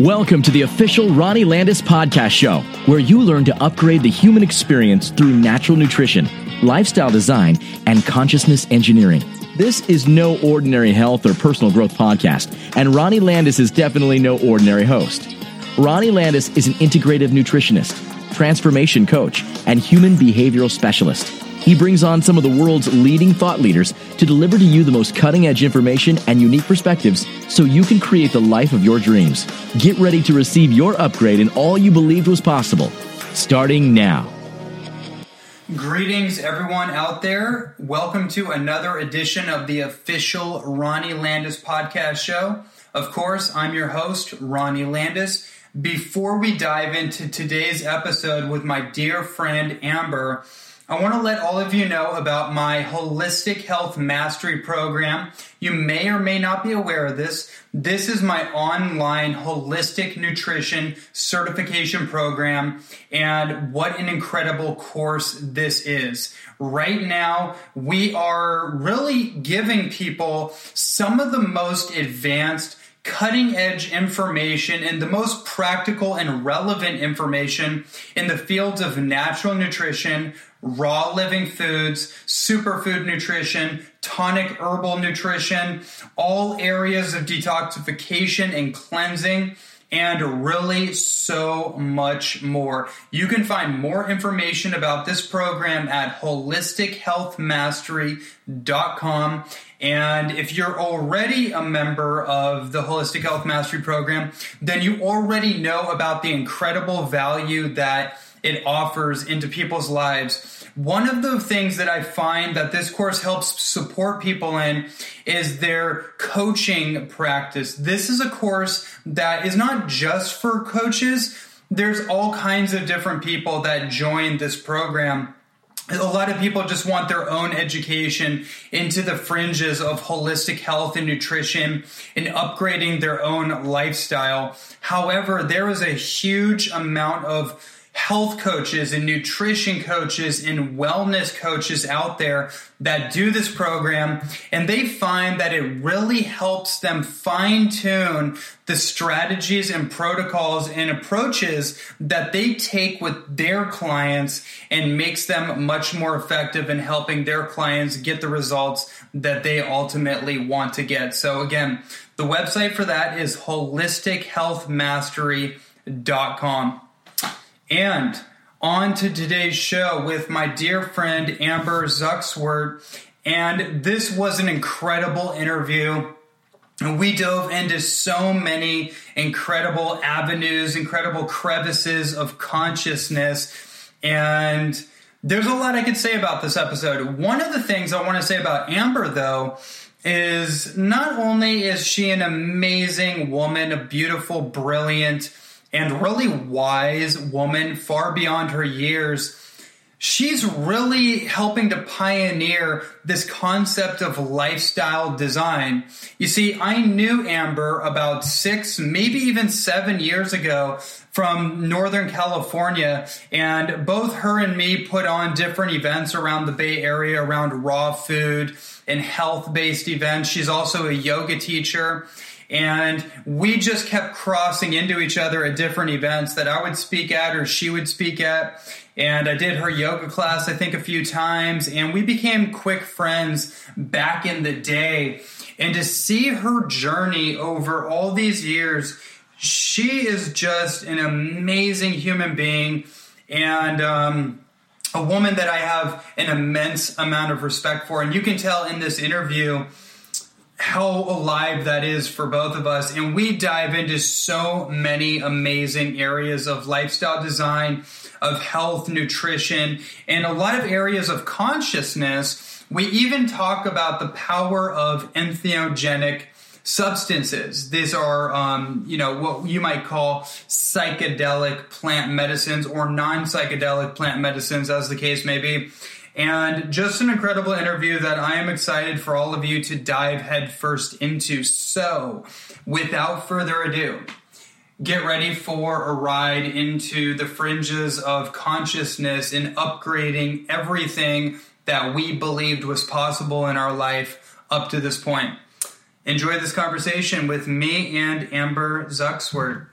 Welcome to the official Ronnie Landis podcast show, where you learn to upgrade the human experience through natural nutrition, lifestyle design, and consciousness engineering. This is no ordinary health or personal growth podcast, and Ronnie Landis is definitely no ordinary host. Ronnie Landis is an integrative nutritionist, transformation coach, and human behavioral specialist. He brings on some of the world's leading thought leaders to deliver to you the most cutting edge information and unique perspectives so you can create the life of your dreams. Get ready to receive your upgrade in all you believed was possible, starting now. Greetings, everyone out there. Welcome to another edition of the official Ronnie Landis podcast show. Of course, I'm your host, Ronnie Landis. Before we dive into today's episode with my dear friend Amber, I want to let all of you know about my Holistic Health Mastery Program. You may or may not be aware of this. This is my online holistic nutrition certification program, and what an incredible course this is. Right now, we are really giving people some of the most advanced cutting edge information and the most practical and relevant information in the fields of natural nutrition, raw living foods, superfood nutrition, tonic herbal nutrition, all areas of detoxification and cleansing and really so much more. You can find more information about this program at holistichealthmastery.com. And if you're already a member of the Holistic Health Mastery Program, then you already know about the incredible value that it offers into people's lives. One of the things that I find that this course helps support people in is their coaching practice. This is a course that is not just for coaches. There's all kinds of different people that join this program a lot of people just want their own education into the fringes of holistic health and nutrition and upgrading their own lifestyle. However, there is a huge amount of health coaches and nutrition coaches and wellness coaches out there that do this program and they find that it really helps them fine tune the strategies and protocols and approaches that they take with their clients and makes them much more effective in helping their clients get the results that they ultimately want to get. So again, the website for that is holistichealthmastery.com. And on to today's show with my dear friend Amber Zuckswert. And this was an incredible interview. And we dove into so many incredible avenues, incredible crevices of consciousness. And there's a lot I could say about this episode. One of the things I want to say about Amber, though, is not only is she an amazing woman, a beautiful, brilliant, and really wise woman, far beyond her years. She's really helping to pioneer this concept of lifestyle design. You see, I knew Amber about six, maybe even seven years ago from Northern California, and both her and me put on different events around the Bay Area around raw food and health based events. She's also a yoga teacher. And we just kept crossing into each other at different events that I would speak at or she would speak at. And I did her yoga class, I think, a few times. And we became quick friends back in the day. And to see her journey over all these years, she is just an amazing human being. And, um, a woman that I have an immense amount of respect for. And you can tell in this interview how alive that is for both of us. And we dive into so many amazing areas of lifestyle design, of health, nutrition, and a lot of areas of consciousness. We even talk about the power of entheogenic substances. These are, um, you know, what you might call psychedelic plant medicines or non psychedelic plant medicines, as the case may be. And just an incredible interview that I am excited for all of you to dive headfirst into. So, without further ado, get ready for a ride into the fringes of consciousness and upgrading everything that we believed was possible in our life up to this point. Enjoy this conversation with me and Amber Zuckswert.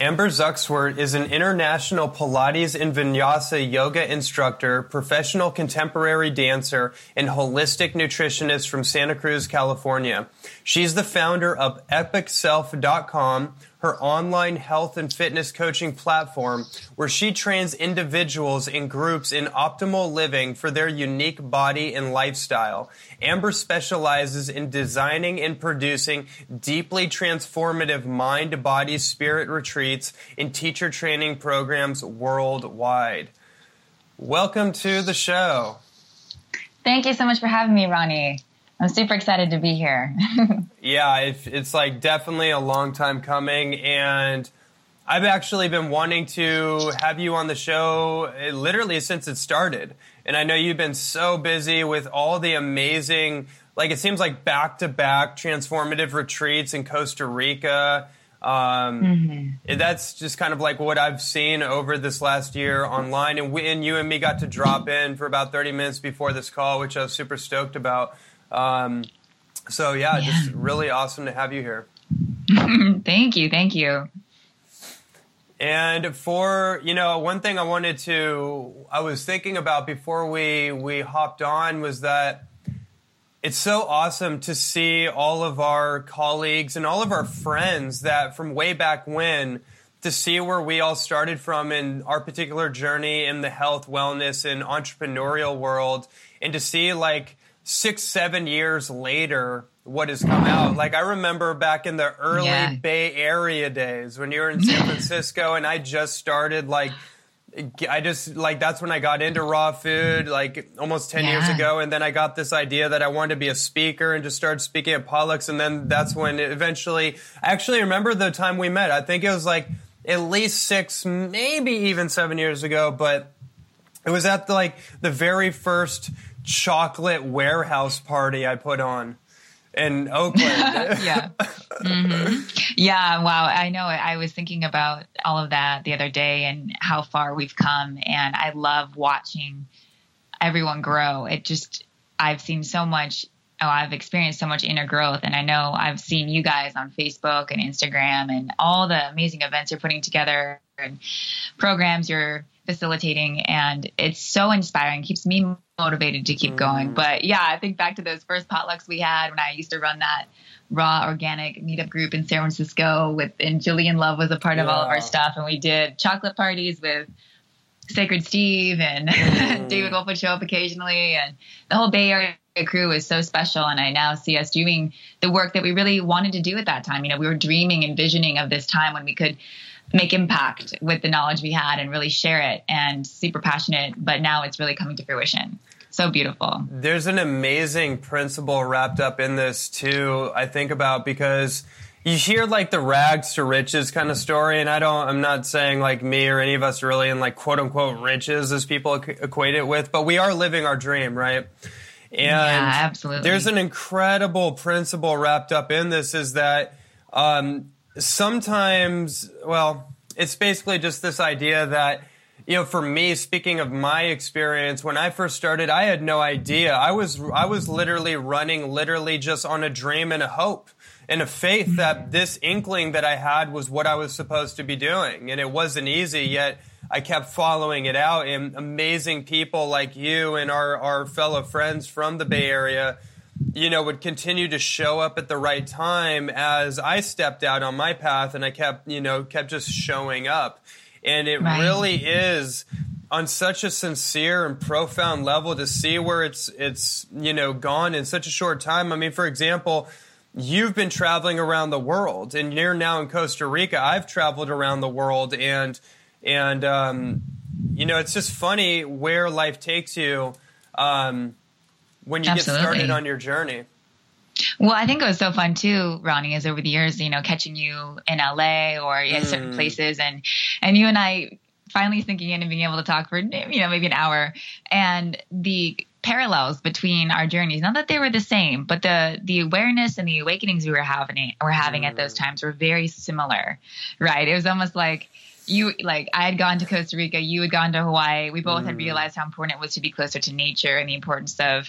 Amber Zuckswert is an international Pilates and Vinyasa yoga instructor, professional contemporary dancer, and holistic nutritionist from Santa Cruz, California. She's the founder of EpicSelf.com, her online health and fitness coaching platform where she trains individuals and groups in optimal living for their unique body and lifestyle. Amber specializes in designing and producing deeply transformative mind, body, spirit retreats and teacher training programs worldwide. Welcome to the show. Thank you so much for having me, Ronnie. I'm super excited to be here. yeah, it, it's like definitely a long time coming, and I've actually been wanting to have you on the show eh, literally since it started. And I know you've been so busy with all the amazing, like it seems like back to back transformative retreats in Costa Rica. Um, mm-hmm. That's just kind of like what I've seen over this last year online. And, we, and you and me got to drop in for about 30 minutes before this call, which I was super stoked about. Um, so yeah, yeah, just really awesome to have you here. thank you, thank you. And for you know, one thing I wanted to, I was thinking about before we we hopped on was that it's so awesome to see all of our colleagues and all of our friends that from way back when to see where we all started from in our particular journey in the health, wellness, and entrepreneurial world, and to see like six, seven years later, what has come out. Like I remember back in the early yeah. Bay Area days when you were in San Francisco and I just started like I just like that's when I got into raw food like almost 10 yeah. years ago and then I got this idea that I wanted to be a speaker and just started speaking at potlucks and then that's when eventually I actually remember the time we met. I think it was like at least 6 maybe even 7 years ago but it was at the, like the very first chocolate warehouse party I put on in Oakland. yeah. Mm-hmm. Yeah. Wow. I know. I was thinking about all of that the other day and how far we've come. And I love watching everyone grow. It just, I've seen so much. Oh, I've experienced so much inner growth. And I know I've seen you guys on Facebook and Instagram and all the amazing events you're putting together and programs you're facilitating. And it's so inspiring, keeps me motivated to keep going. Mm. But yeah, I think back to those first potlucks we had when I used to run that raw organic meetup group in San Francisco with and Julian Love was a part yeah. of all of our stuff and we did chocolate parties with Sacred Steve and mm. David Wolfe would show up occasionally and the whole Bay Area crew was so special and I now see us doing the work that we really wanted to do at that time. You know, we were dreaming and visioning of this time when we could make impact with the knowledge we had and really share it and super passionate but now it's really coming to fruition. So beautiful. There's an amazing principle wrapped up in this too i think about because you hear like the rags to riches kind of story and i don't i'm not saying like me or any of us really in like quote unquote riches as people equate it with but we are living our dream right? And yeah, absolutely. there's an incredible principle wrapped up in this is that um, sometimes, well, it's basically just this idea that, you know, for me, speaking of my experience, when I first started, I had no idea. I was, I was literally running literally just on a dream and a hope and a faith that hmm. this inkling that I had was what I was supposed to be doing. And it wasn't easy, yet I kept following it out. And amazing people like you and our, our fellow friends from the Bay Area you know, would continue to show up at the right time as I stepped out on my path and I kept, you know, kept just showing up. And it right. really is on such a sincere and profound level to see where it's it's you know gone in such a short time. I mean, for example, you've been traveling around the world, and you're now in Costa Rica. I've traveled around the world, and and um, you know, it's just funny where life takes you. Um, when you Absolutely. get started on your journey. Well, I think it was so fun too, Ronnie, is over the years, you know, catching you in LA or in mm. certain places and and you and I finally sinking in and being able to talk for you know maybe an hour and the parallels between our journeys not that they were the same but the the awareness and the awakenings we were having were having mm. at those mm. times were very similar right it was almost like you like I had gone to Costa Rica, you had gone to Hawaii. We both Mm. had realized how important it was to be closer to nature and the importance of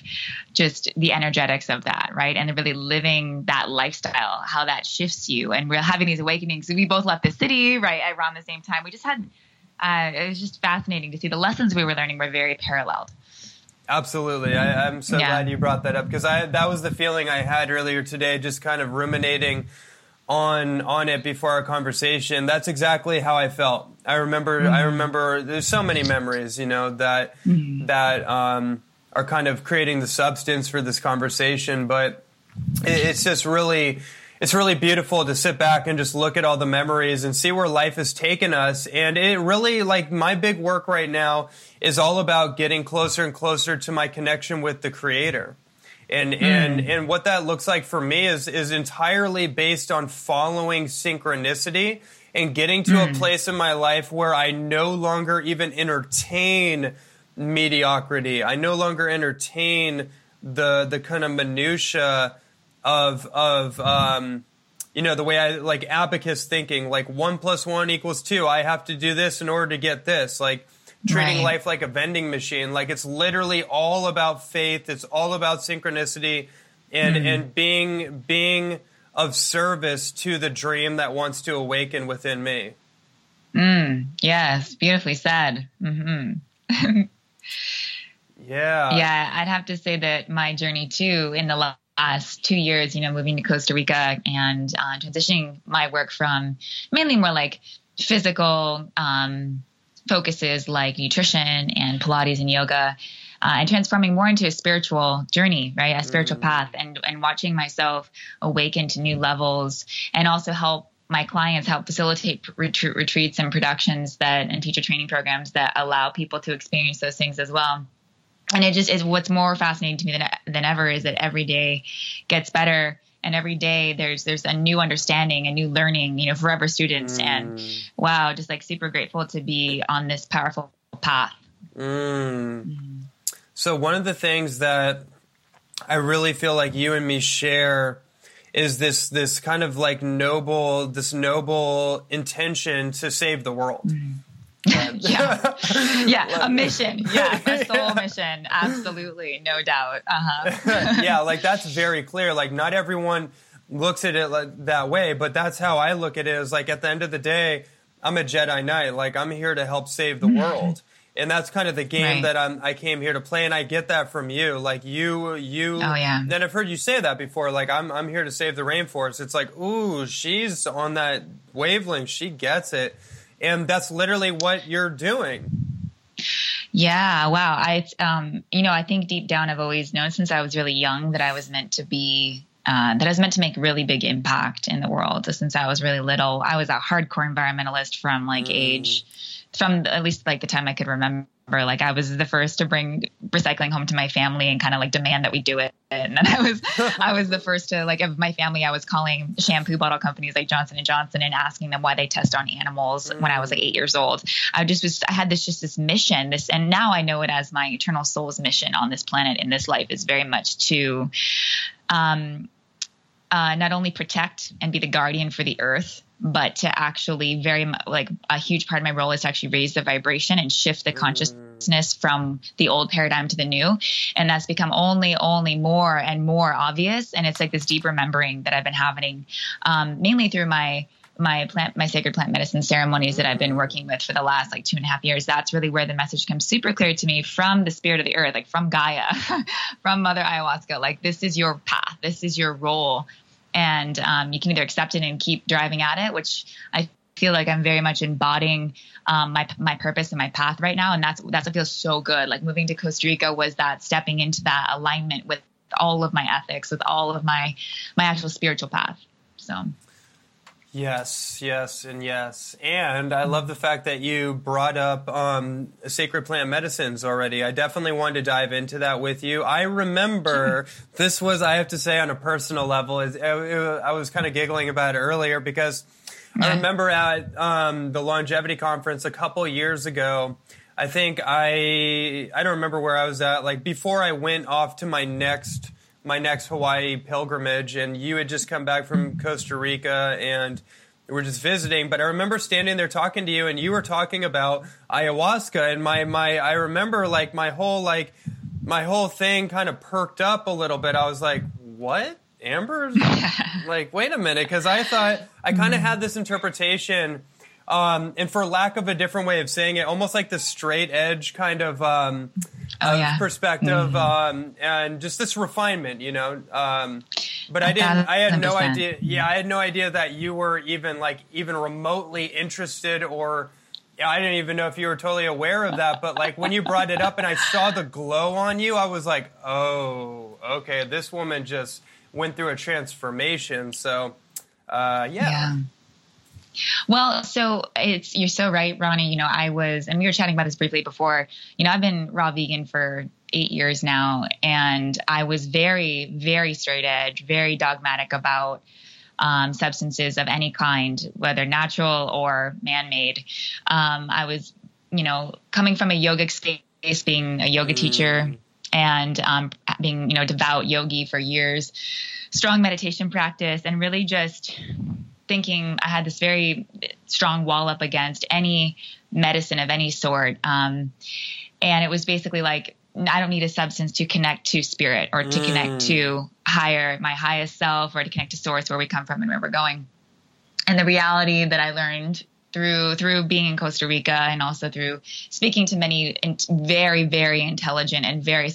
just the energetics of that, right? And really living that lifestyle, how that shifts you. And we're having these awakenings. We both left the city, right, around the same time. We just had uh, it was just fascinating to see the lessons we were learning were very paralleled. Absolutely. I, I'm so Yeah. glad you brought that up because I that was the feeling I had earlier today, just kind of ruminating on on it before our conversation. That's exactly how I felt. I remember I remember there's so many memories, you know, that that um, are kind of creating the substance for this conversation, but it, it's just really it's really beautiful to sit back and just look at all the memories and see where life has taken us and it really like my big work right now is all about getting closer and closer to my connection with the creator and and and what that looks like for me is is entirely based on following synchronicity and getting to a place in my life where I no longer even entertain mediocrity. I no longer entertain the the kind of minutia of of um, you know the way I like abacus thinking, like one plus one equals two. I have to do this in order to get this. Like treating Right. life like a vending machine. Like it's literally all about faith. It's all about synchronicity and and being being of service to the dream that wants to awaken within me. Yes, beautifully said. hmm Yeah. yeah, I'd have to say that my journey too in the last two years, you know, moving to Costa Rica and uh, transitioning my work from mainly more like physical um, focuses like nutrition and Pilates and yoga. Uh, and transforming more into a spiritual journey, right? A spiritual path, and and watching myself awaken to new levels, and also help my clients help facilitate retreat, retreats and productions that and teacher training programs that allow people to experience those things as well and it just is what's more fascinating to me than, than ever is that every day gets better and every day there's there's a new understanding a new learning you know forever students mm. and wow just like super grateful to be on this powerful path. Mm. Mm-hmm. So one of the things that I really feel like you and me share is this this kind of like noble this noble intention to save the world. Mm-hmm. yeah yeah a mission yeah a soul mission absolutely no doubt uh-huh yeah, like that's very clear. Like not everyone looks at it like, that way, but that's how I look at it. Is like at the end of the day, I'm a Jedi Knight. Like I'm here to help save the world. And that's kind of the game Right. that I'm, I came here to play, and I get that from you. Like you, you. Oh, yeah. Then I've heard you say that before. Like I'm, I'm here to save the rainforest. It's like, ooh, she's on that wavelength. She gets it, and that's literally what you're doing. Yeah, wow. I, um, you know, I think deep down I've always known since I was really young that I was meant to be, uh, that I was meant to make really big impact in the world. Since I was really little, I was a hardcore environmentalist from like age, from at least like the time I could remember. Like I was the first to bring recycling home to my family and kind of like demand that we do it. And then I was, I was the first to like of my family. I was calling shampoo bottle companies like Johnson and Johnson and asking them why they test on animals when I was like eight years old. I just was, I had this just this mission. This, and now I know it as my eternal soul's mission on this planet in this life is very much to, um, uh, not only protect and be the guardian for the earth, but to actually very like a huge part of my role is to actually raise the vibration and shift the consciousness from the old paradigm to the new. And that's become only, only more and more obvious. And it's like this deep remembering that I've been having, um, mainly through my my plant my sacred plant medicine ceremonies that I've been working with for the last like two and a half years, that's really where the message comes super clear to me from the spirit of the earth, like from Gaia, from Mother Ayahuasca. Like this is your path, this is your role, and um, you can either accept it and keep driving at it, which I feel like I'm very much embodying um, my my purpose and my path right now, and that's that's what feels so good. Like moving to Costa Rica was that stepping into that alignment with all of my ethics, with all of my my actual spiritual path. So. Yes, yes, and yes. And I love the fact that you brought up um, sacred plant medicines already. I definitely wanted to dive into that with you. I remember this was, I have to say, on a personal level, it, it, I was kind of giggling about it earlier because I remember at um, the longevity conference a couple years ago. I think I I don't remember where I was at. Like before I went off to my next my next Hawaii pilgrimage, and you had just come back from Costa Rica, and we're just visiting. But I remember standing there talking to you, and you were talking about ayahuasca, and my my I remember like my whole like my whole thing kind of perked up a little bit. I was like, what? Amber's like, wait a minute, because I thought I kind of had this interpretation, um, and for lack of a different way of saying it, almost like the straight edge kind of, um, Oh, yeah. perspective, Mm-hmm. um, and just this refinement, you know. Um, but I didn't. I had no 1000%. idea. Yeah, I had no idea that you were even like even remotely interested or. I didn't even know if you were totally aware of that, but like when you brought it up and I saw the glow on you, I was like, "Oh, okay, this woman just went through a transformation." So, uh, yeah. Yeah. Well, so it's you're so right, Ronnie. You know, I was, and we were chatting about this briefly before. You know, I've been raw vegan for eight years now, and I was very, very straight edge, very dogmatic about um, substances of any kind, whether natural or man-made. Um, I was, you know, coming from a yogic space, being a yoga teacher, and um, being, you know, devout yogi for years, strong meditation practice, and really just thinking I had this very strong wall up against any medicine of any sort. Um, and it was basically like, I don't need a substance to connect to spirit or to connect to higher, my highest self, or to connect to source where we come from and where we're going. And the reality that I learned through through being in Costa Rica and also through speaking to many in- very very intelligent and very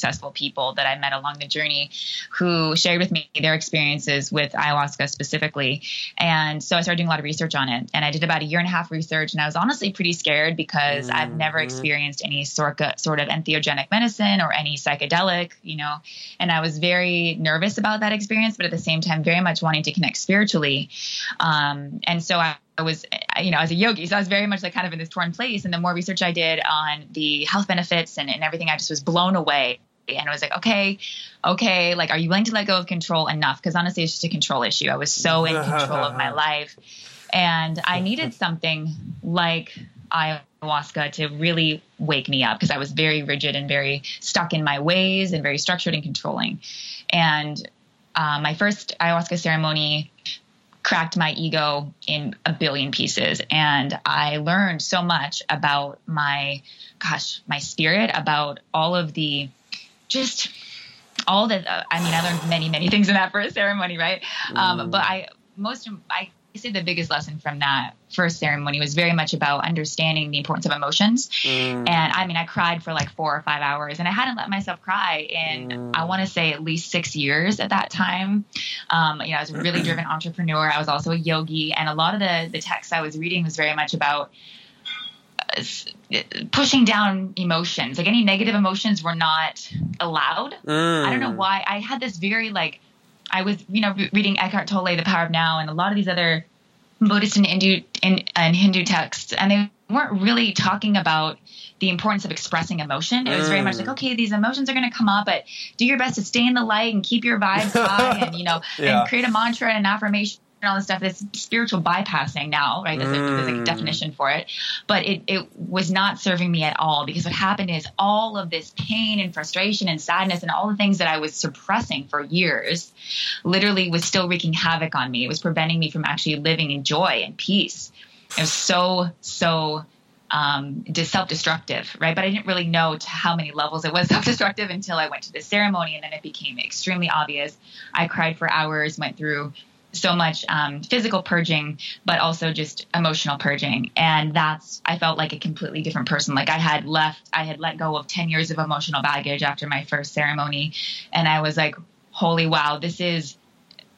successful people that I met along the journey who shared with me their experiences with ayahuasca specifically. And so I started doing a lot of research on it. And I did about a year and a half research and I was honestly pretty scared because I've never experienced any sort of, sort of entheogenic medicine or any psychedelic, you know, and I was very nervous about that experience, but at the same time, very much wanting to connect spiritually. Um, and so I, I was, you know, as a yogi, so I was very much like kind of in this torn place. And the more research I did on the health benefits and, and everything, I just was blown away. And I was like, okay, okay, like, are you willing to let go of control enough? Because honestly, it's just a control issue. I was so in control of my life. And I needed something like ayahuasca to really wake me up because I was very rigid and very stuck in my ways and very structured and controlling. And uh, my first ayahuasca ceremony cracked my ego in a billion pieces and i learned so much about my gosh my spirit about all of the just all the uh, i mean i learned many many things in that first ceremony right? Um, but i most i say the biggest lesson from that first ceremony was very much about understanding the importance of emotions. And i mean i cried for like four or five hours and i hadn't let myself cry in i want to say at least six years at that time. Um, you know i was a really driven entrepreneur. I was also a yogi and a lot of the the texts i was reading was very much about uh, pushing down emotions like any negative emotions were not allowed i don't know mm. why i had this very like I was, you know, re- reading Eckhart Tolle, The Power of Now, and a lot of these other Buddhist and Hindu and, and Hindu texts, and they weren't really talking about the importance of expressing emotion. It was very much like, mm. okay, these emotions are going to come up, but do your best to stay in the light and keep your vibes high, and you know, Yeah. and create a mantra and an affirmation. And all this stuff, this spiritual bypassing now, right? There's, a, there's a definition for it, but it, it was not serving me at all because what happened is all of this pain and frustration and sadness and all the things that I was suppressing for years literally was still wreaking havoc on me. It was preventing me from actually living in joy and peace. It was so, so um, self-destructive, right? But I didn't really know to how many levels it was self-destructive until I went to the ceremony, and then it became extremely obvious. I cried for hours, went through so much um, physical purging, but also just emotional purging, and that's I felt like a completely different person. Like I had left, I had let go of ten years of emotional baggage after my first ceremony, and I was like, holy wow, this is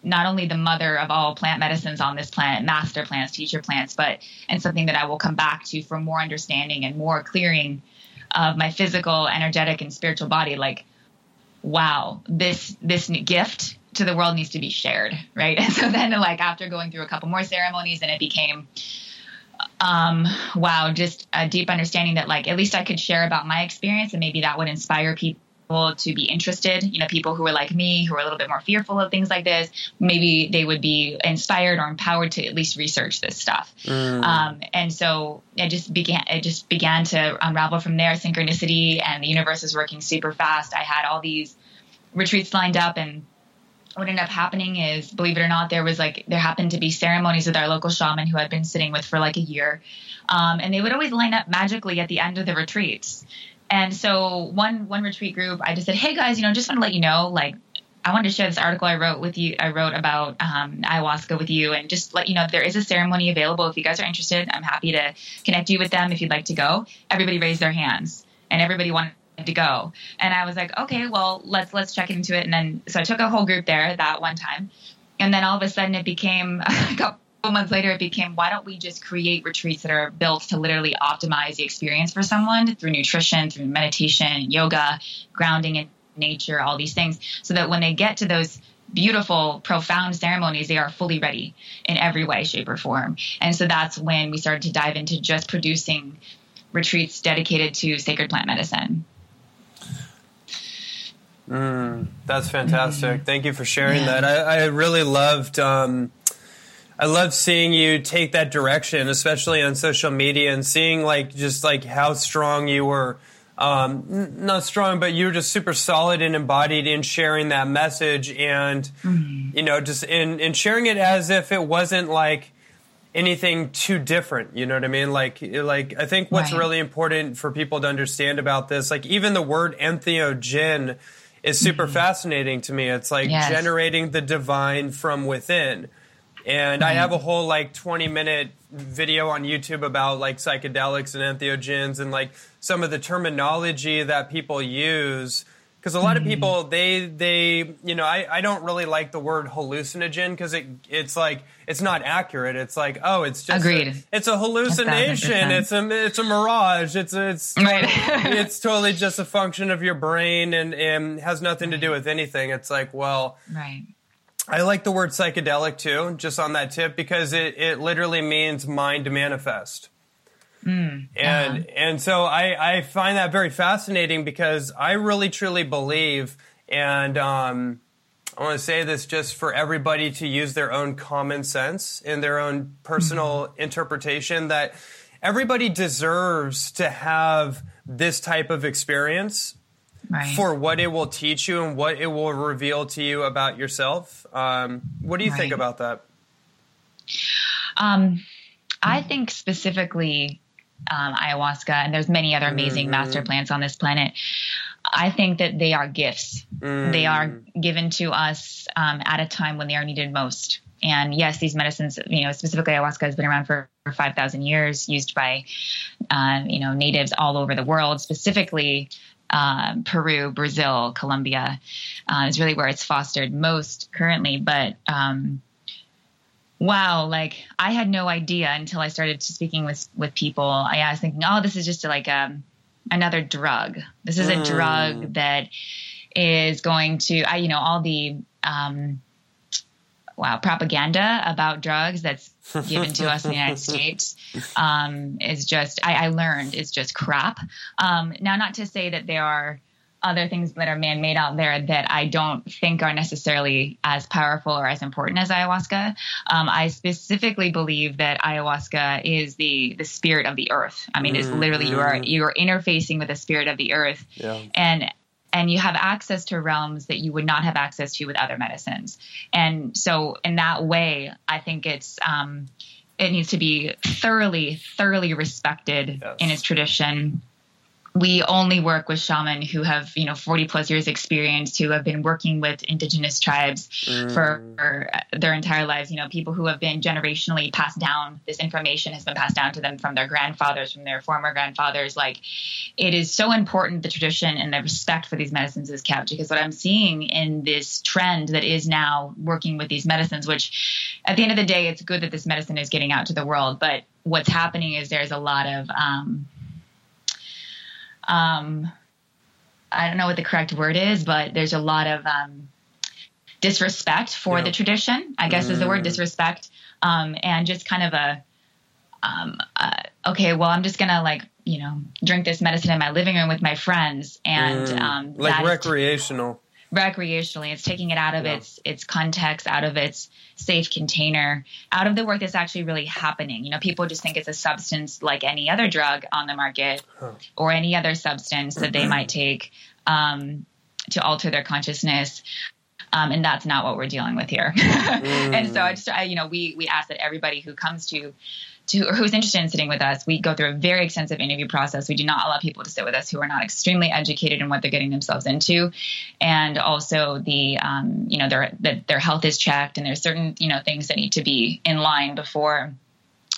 not only the mother of all plant medicines on this planet, master plants, teacher plants, but and something that I will come back to for more understanding and more clearing of my physical, energetic, and spiritual body. Like, wow, this this gift to the world needs to be shared, right? And so then, like after going through a couple more ceremonies, and it became um wow just a deep understanding that like at least i could share about my experience and maybe that would inspire people to be interested. You know people who are like me who are a little bit more fearful of things like this maybe they would be inspired or empowered to at least research this stuff. Um, and so it just began it just began to unravel from there. Synchronicity and the universe is working super fast. I had all these retreats lined up and what ended up happening is, believe it or not, there was like there happened to be ceremonies with our local shaman who I'd been sitting with for like a year, um, and they would always line up magically at the end of the retreats. And so one one retreat group, I just said, "Hey guys, you know, just want to let you know, like, I wanted to share this article I wrote with you. I wrote about um, ayahuasca with you, and just let you know there is a ceremony available. If you guys are interested, I'm happy to connect you with them if you'd like to go." Everybody raised their hands, and everybody wanted to go. And I was like, okay, well, let's let's check into it. And then so I took a whole group there that one time, and then all of a sudden it became a couple months later it became why don't we just create retreats that are built to literally optimize the experience for someone through nutrition, through meditation, yoga, grounding in nature, all these things, so that when they get to those beautiful, profound ceremonies, they are fully ready in every way, shape, or form. And so that's when we started to dive into just producing retreats dedicated to sacred plant medicine. Mm, that's fantastic. Mm. Thank you for sharing that. I, I, really loved. Um, I loved seeing you take that direction, especially on social media, and seeing like just like how strong you were. Um, n- not strong, but you were just super solid and embodied in sharing that message, and mm. you know, just in in sharing it as if it wasn't like anything too different. You know what I mean? Like, like I think what's right. really important for people to understand about this, like even the word entheogen is super mm-hmm. fascinating to me. It's like yes. generating the divine from within. And mm-hmm. I have a whole like 20 minute video on YouTube about like psychedelics and entheogens and like some of the terminology that people use because a lot of mm-hmm. people they they you know I, I don't really like the word hallucinogen because it it's like it's not accurate it's like oh it's just agreed a, it's a hallucination it's a it's a mirage it's it's right. it's totally just a function of your brain and, and has nothing right. to do with anything it's like well right I like the word psychedelic too, just on that tip, because it, it literally means mind manifest. Mm, and uh-huh. and so I, I find that very fascinating because I really truly believe, and um, I want to say this just for everybody to use their own common sense in their own personal mm-hmm. interpretation that everybody deserves to have this type of experience right. for what it will teach you and what it will reveal to you about yourself. Um, what do you right. think about that? Um, I think specifically um, ayahuasca, and there's many other amazing mm-hmm. master plants on this planet. I think that they are gifts. Mm. They are given to us um, at a time when they are needed most. And yes, these medicines, you know, specifically ayahuasca has been around for, for 5,000 years, used by, uh, you know, natives all over the world, specifically uh, Peru, Brazil, Colombia uh, is really where it's fostered most currently. But um, wow, like I had no idea until I started speaking with with people. I was thinking, oh, this is just like a, um, another drug. This is a mm. drug that is going to, I, you know, all the um, wow propaganda about drugs that's given to us in the United States um, is just I, I, learned is just crap. Um, now, not to say that there are other things that are man-made out there that I don't think are necessarily as powerful or as important as ayahuasca. Um, I specifically believe that ayahuasca is the the spirit of the earth. I mean, mm-hmm. it's literally you are you are interfacing with the spirit of the earth, yeah. and and you have access to realms that you would not have access to with other medicines. And so, in that way, I think it's um, it needs to be thoroughly, thoroughly respected yes. in its tradition we only work with shaman who have you know 40 plus years experience who have been working with indigenous tribes mm. for, for, their entire lives. You know people who have been generationally passed down. This information has been passed down to them from their grandfathers from their former grandfathers. Like it is so important the tradition and the respect for these medicines is kept because what i'm seeing in this trend that is now working with these medicines which at the end of the day it's good that this medicine is getting out to the world but what's happening is there's a lot of um, um, I don't know what the correct word is, but there's a lot of um, disrespect for yeah. the tradition. I guess mm. is the word mm. disrespect, um, and just kind of a um, uh, okay, well, I'm just gonna like you know drink this medicine in my living room with my friends, and mm. um, like recreational recreationally. It's taking it out of yeah. its its context, out of its safe container, out of the work that's actually really happening. You know, people just think it's a substance like any other drug on the market huh. or any other substance that they might take um, to alter their consciousness. Um, and that's not what we're dealing with here. mm. And so I just, I, you know, we, we ask that everybody who comes to, to, or who's interested in sitting with us, we go through a very extensive interview process. We do not allow people to sit with us who are not extremely educated in what they're getting themselves into, and also the um, you know their their health is checked, and there's certain you know things that need to be in line before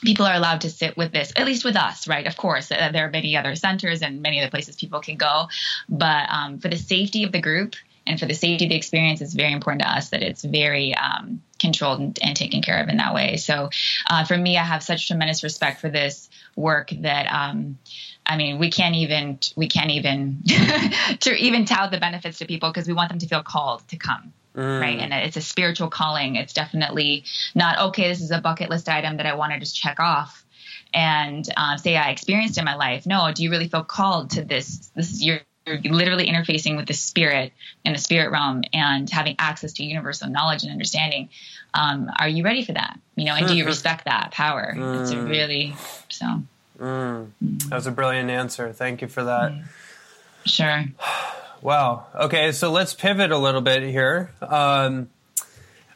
people are allowed to sit with this, at least with us, right? Of course, uh, there are many other centers and many other places people can go, but um, for the safety of the group and for the safety of the experience, it's very important to us that it's very um, controlled and, and, taken care of in that way. So, uh, for me, I have such tremendous respect for this work that. Um, I mean, we can't even we can't even to even tout the benefits to people because we want them to feel called to come. Mm. Right. And it's a spiritual calling. It's definitely not, okay, this is a bucket list item that I want to just check off and uh, say I experienced in my life. No, do you really feel called to this? This is your you're literally interfacing with the spirit in the spirit realm and having access to universal knowledge and understanding. Um, are you ready for that? You know, and do you respect that power? Mm. It's really so. Mm. That was a brilliant answer. Thank you for that. Sure. Wow. Okay, so let's pivot a little bit here. Um,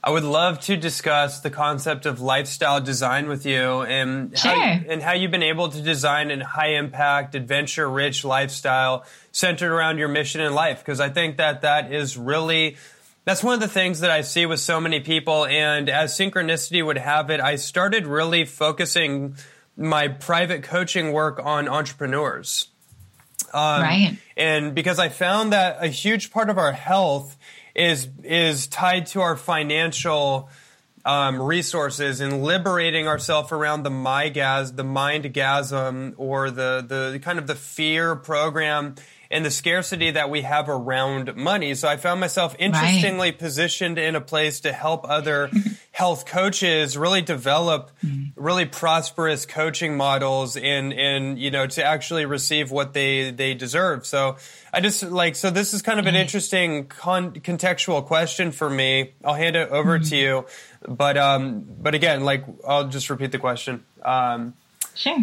I would love to discuss the concept of lifestyle design with you and sure. how, and how you've been able to design a high impact, adventure rich lifestyle centered around your mission in life. Because I think that that is really that's one of the things that I see with so many people. And as synchronicity would have it, I started really focusing my private coaching work on entrepreneurs. Um, right. And because I found that a huge part of our health is is tied to our financial um, resources and liberating ourselves around the my gas, the mind gasm, or the the kind of the fear program and the scarcity that we have around money. So I found myself interestingly right. positioned in a place to help other health coaches really develop mm-hmm. really prosperous coaching models and and you know to actually receive what they they deserve. So I just like so this is kind of an mm-hmm. interesting con- contextual question for me. I'll hand it over mm-hmm. to you, but um but again like I'll just repeat the question. Um, sure.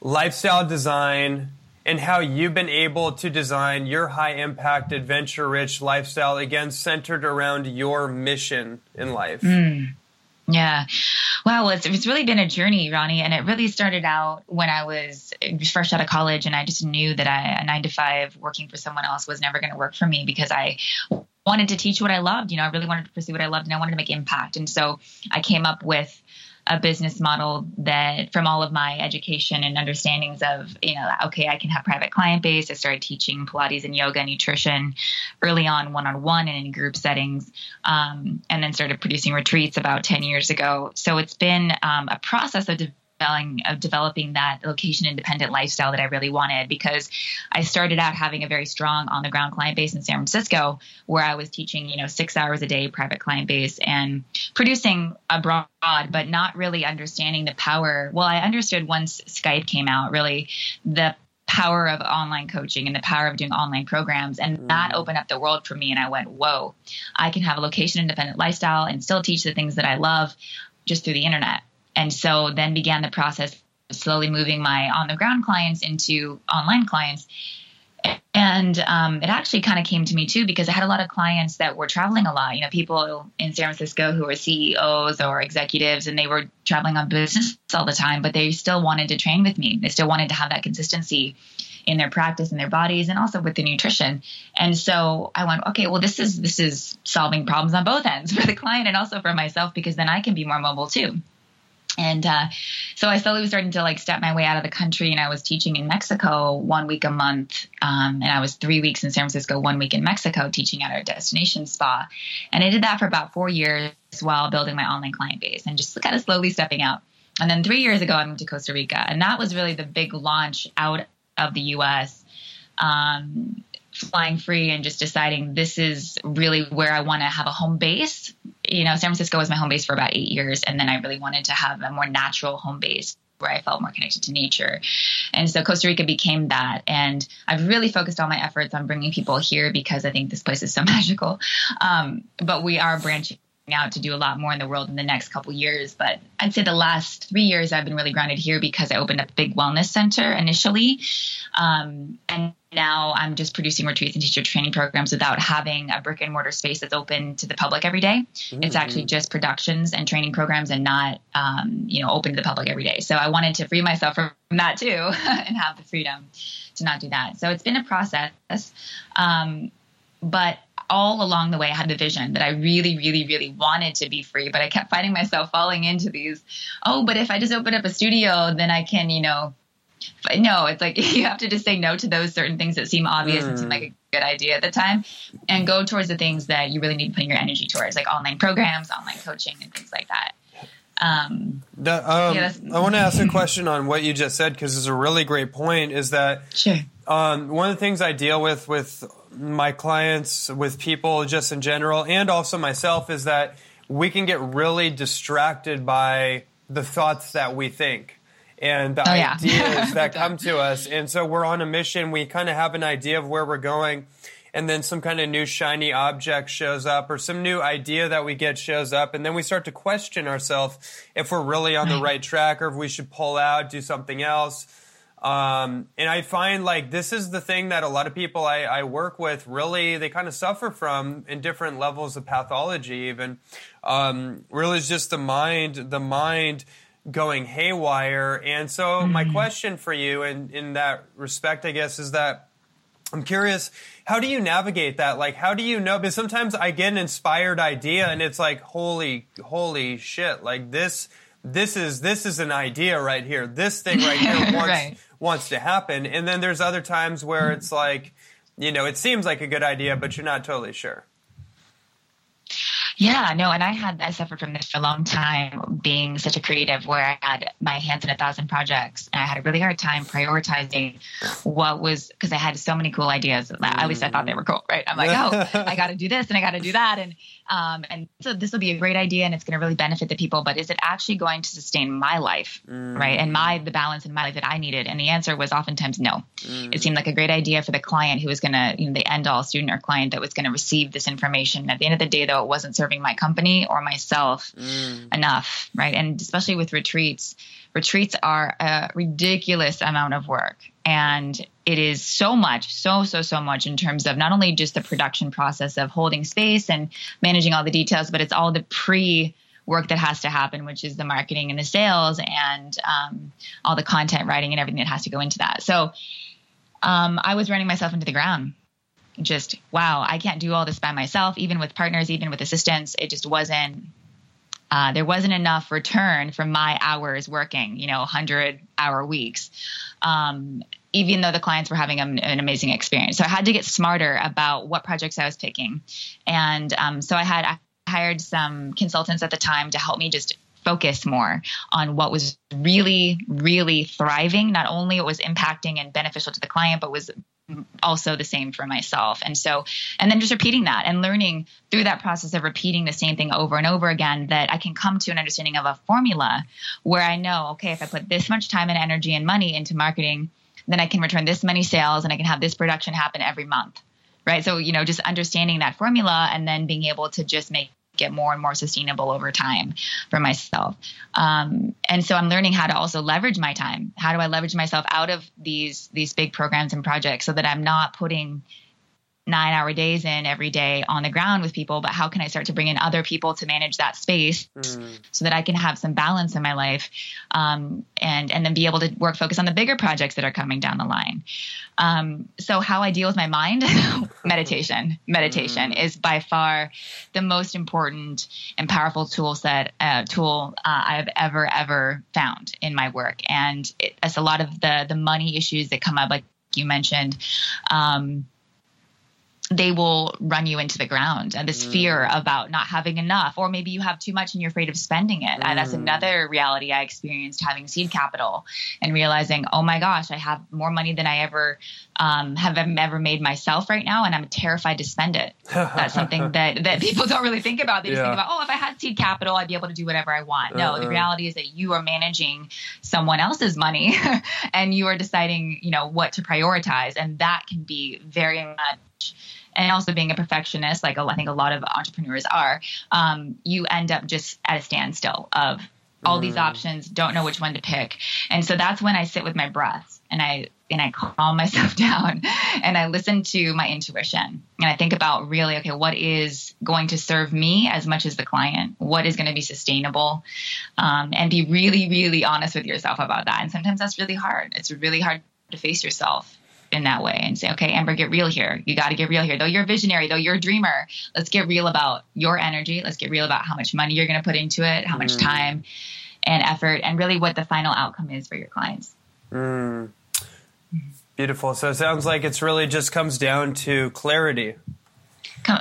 Lifestyle design and how you've been able to design your high impact, adventure rich lifestyle, again, centered around your mission in life. Mm. Yeah. Wow. It's, it's really been a journey, Ronnie. And it really started out when I was fresh out of college and I just knew that I, a nine to five working for someone else was never going to work for me because I wanted to teach what I loved. You know, I really wanted to pursue what I loved and I wanted to make impact. And so I came up with a business model that from all of my education and understandings of you know okay i can have private client base. I started teaching pilates and yoga and nutrition early on one-on-one and in group settings um, and then started producing retreats about 10 years ago. So it's been um, a process of de- of developing that location independent lifestyle that I really wanted because I started out having a very strong on the ground client base in San Francisco where I was teaching, you know, six hours a day private client base and producing abroad, but not really understanding the power. Well, I understood once Skype came out, really the power of online coaching and the power of doing online programs. And mm. that opened up the world for me. And I went, whoa, I can have a location independent lifestyle and still teach the things that I love just through the internet. And so then began the process of slowly moving my on the ground clients into online clients. And um, it actually kind of came to me too because I had a lot of clients that were traveling a lot. You know, people in San Francisco who were CEOs or executives, and they were traveling on business all the time, but they still wanted to train with me. They still wanted to have that consistency in their practice in their bodies and also with the nutrition. And so I went, okay, well this is this is solving problems on both ends for the client and also for myself because then I can be more mobile too. And uh, so I slowly was starting to like step my way out of the country, and I was teaching in Mexico one week a month, um, and I was three weeks in San Francisco, one week in Mexico, teaching at our destination spa, and I did that for about four years while building my online client base and just kind of slowly stepping out. And then three years ago, I moved to Costa Rica, and that was really the big launch out of the U.S. Um, flying free and just deciding this is really where I want to have a home base. You know, San Francisco was my home base for about eight years, and then I really wanted to have a more natural home base where I felt more connected to nature. And so Costa Rica became that. And I've really focused all my efforts on bringing people here because I think this place is so magical. Um, but we are branching out to do a lot more in the world in the next couple years. But I'd say the last three years I've been really grounded here because I opened up a big wellness center initially. Um, and now I'm just producing retreats and teacher training programs without having a brick and mortar space that's open to the public every day. Mm-hmm. It's actually just productions and training programs and not, um, you know, open to the public every day. So I wanted to free myself from that too and have the freedom to not do that. So it's been a process. Um, but all along the way, I had the vision that I really, really, really wanted to be free, but I kept finding myself falling into these, oh, but if I just open up a studio, then I can, you know, no, it's like you have to just say no to those certain things that seem obvious mm. and seem like a good idea at the time and go towards the things that you really need to put your energy towards, like online programs, online coaching, and things like that. Um, that, um, yeah, I want to ask a question on what you just said because it's a really great point. Is that sure? Um, one of the things I deal with with my clients, with people just in general, and also myself, is that we can get really distracted by the thoughts that we think and the oh, ideas yeah. that come to us. And so we're on a mission. We kind of have an idea of where we're going. And then some kind of new shiny object shows up or some new idea that we get shows up. And then we start to question ourselves if we're really on the right track or if we should pull out, do something else. Um, and I find like this is the thing that a lot of people I, I work with really they kind of suffer from in different levels of pathology. Even um, really, is just the mind, the mind going haywire. And so, mm-hmm. my question for you, in in that respect, I guess, is that I'm curious, how do you navigate that? Like, how do you know? Because sometimes I get an inspired idea, and it's like, holy, holy shit! Like this this is this is an idea right here. This thing right here wants right. Wants to happen. And then there's other times where it's like, you know, it seems like a good idea, but you're not totally sure. Yeah, no, and I had I suffered from this for a long time, being such a creative, where I had my hands in a thousand projects, and I had a really hard time prioritizing what was because I had so many cool ideas. That at least I thought they were cool, right? I'm like, oh, I got to do this and I got to do that, and um, and so this will be a great idea, and it's going to really benefit the people. But is it actually going to sustain my life, mm. right? And my the balance in my life that I needed? And the answer was oftentimes no. Mm. It seemed like a great idea for the client who was going to, you know, the end all student or client that was going to receive this information. At the end of the day, though, it wasn't serving serving my company or myself mm. enough, right? And especially with retreats, retreats are a ridiculous amount of work. And it is so much, so, so, so much in terms of not only just the production process of holding space and managing all the details, but it's all the pre work that has to happen, which is the marketing and the sales and um, all the content writing and everything that has to go into that. So um, I was running myself into the ground just wow i can't do all this by myself even with partners even with assistants. It just wasn't uh, there wasn't enough return from my hours working you know 100 hour weeks. Um, even though the clients were having an, an, amazing experience. So i had to get smarter about what projects i was picking. And um, so i had I hired some consultants at the time to help me just focus more on what was really really thriving not only it was impacting and beneficial to the client but was also the same for myself. And so, and then just repeating that and learning through that process of repeating the same thing over and over again that I can come to an understanding of a formula where I know, okay, if I put this much time and energy and money into marketing, then I can return this many sales and I can have this production happen every month. Right. So, you know, just understanding that formula and then being able to just make get more and more sustainable over time for myself. Um, and so I'm learning how to also leverage my time. How do I leverage myself out of these these big programs and projects so that I'm not putting nine hour days in every day on the ground with people, but how can I start to bring in other people to manage that space mm. so that I can have some balance in my life um, and and then be able to work focus on the bigger projects that are coming down the line. Um, so how I deal with my mind, meditation. Meditation mm. is by far the most important and powerful tool set uh, tool uh, I've ever ever found in my work, and it, it's a lot of the the money issues that come up, like you mentioned. Um, they will run you into the ground and this mm. fear about not having enough or maybe you have too much and you're afraid of spending it mm. and that's mm. another reality i experienced having seed capital and realizing oh my gosh i have more money than i ever um, have ever made myself right now and i'm terrified to spend it that's something that that people don't really think about they just yeah. think about oh if i had seed capital i'd be able to do whatever i want no uh-huh. the reality is that you are managing someone else's money and you are deciding you know what to prioritize and that can be very much and also being a perfectionist, like I think a lot of entrepreneurs are, um, you end up just at a standstill of all mm. these options, don't know which one to pick. And so that's when I sit with my breath and I and I calm myself down and I listen to my intuition. And I think about really okay what is going to serve me as much as the client? What is going to be sustainable? Um, and be really really honest with yourself about that. And sometimes that's really hard. It's really hard to face yourself in that way and say okay Amber get real here you got to get real here though you're a visionary though you're a dreamer let's get real about your energy let's get real about how much money you're going to put into it how much mm. time and effort and really what the final outcome is for your clients mm. Beautiful. So it sounds like it's really just comes down to clarity.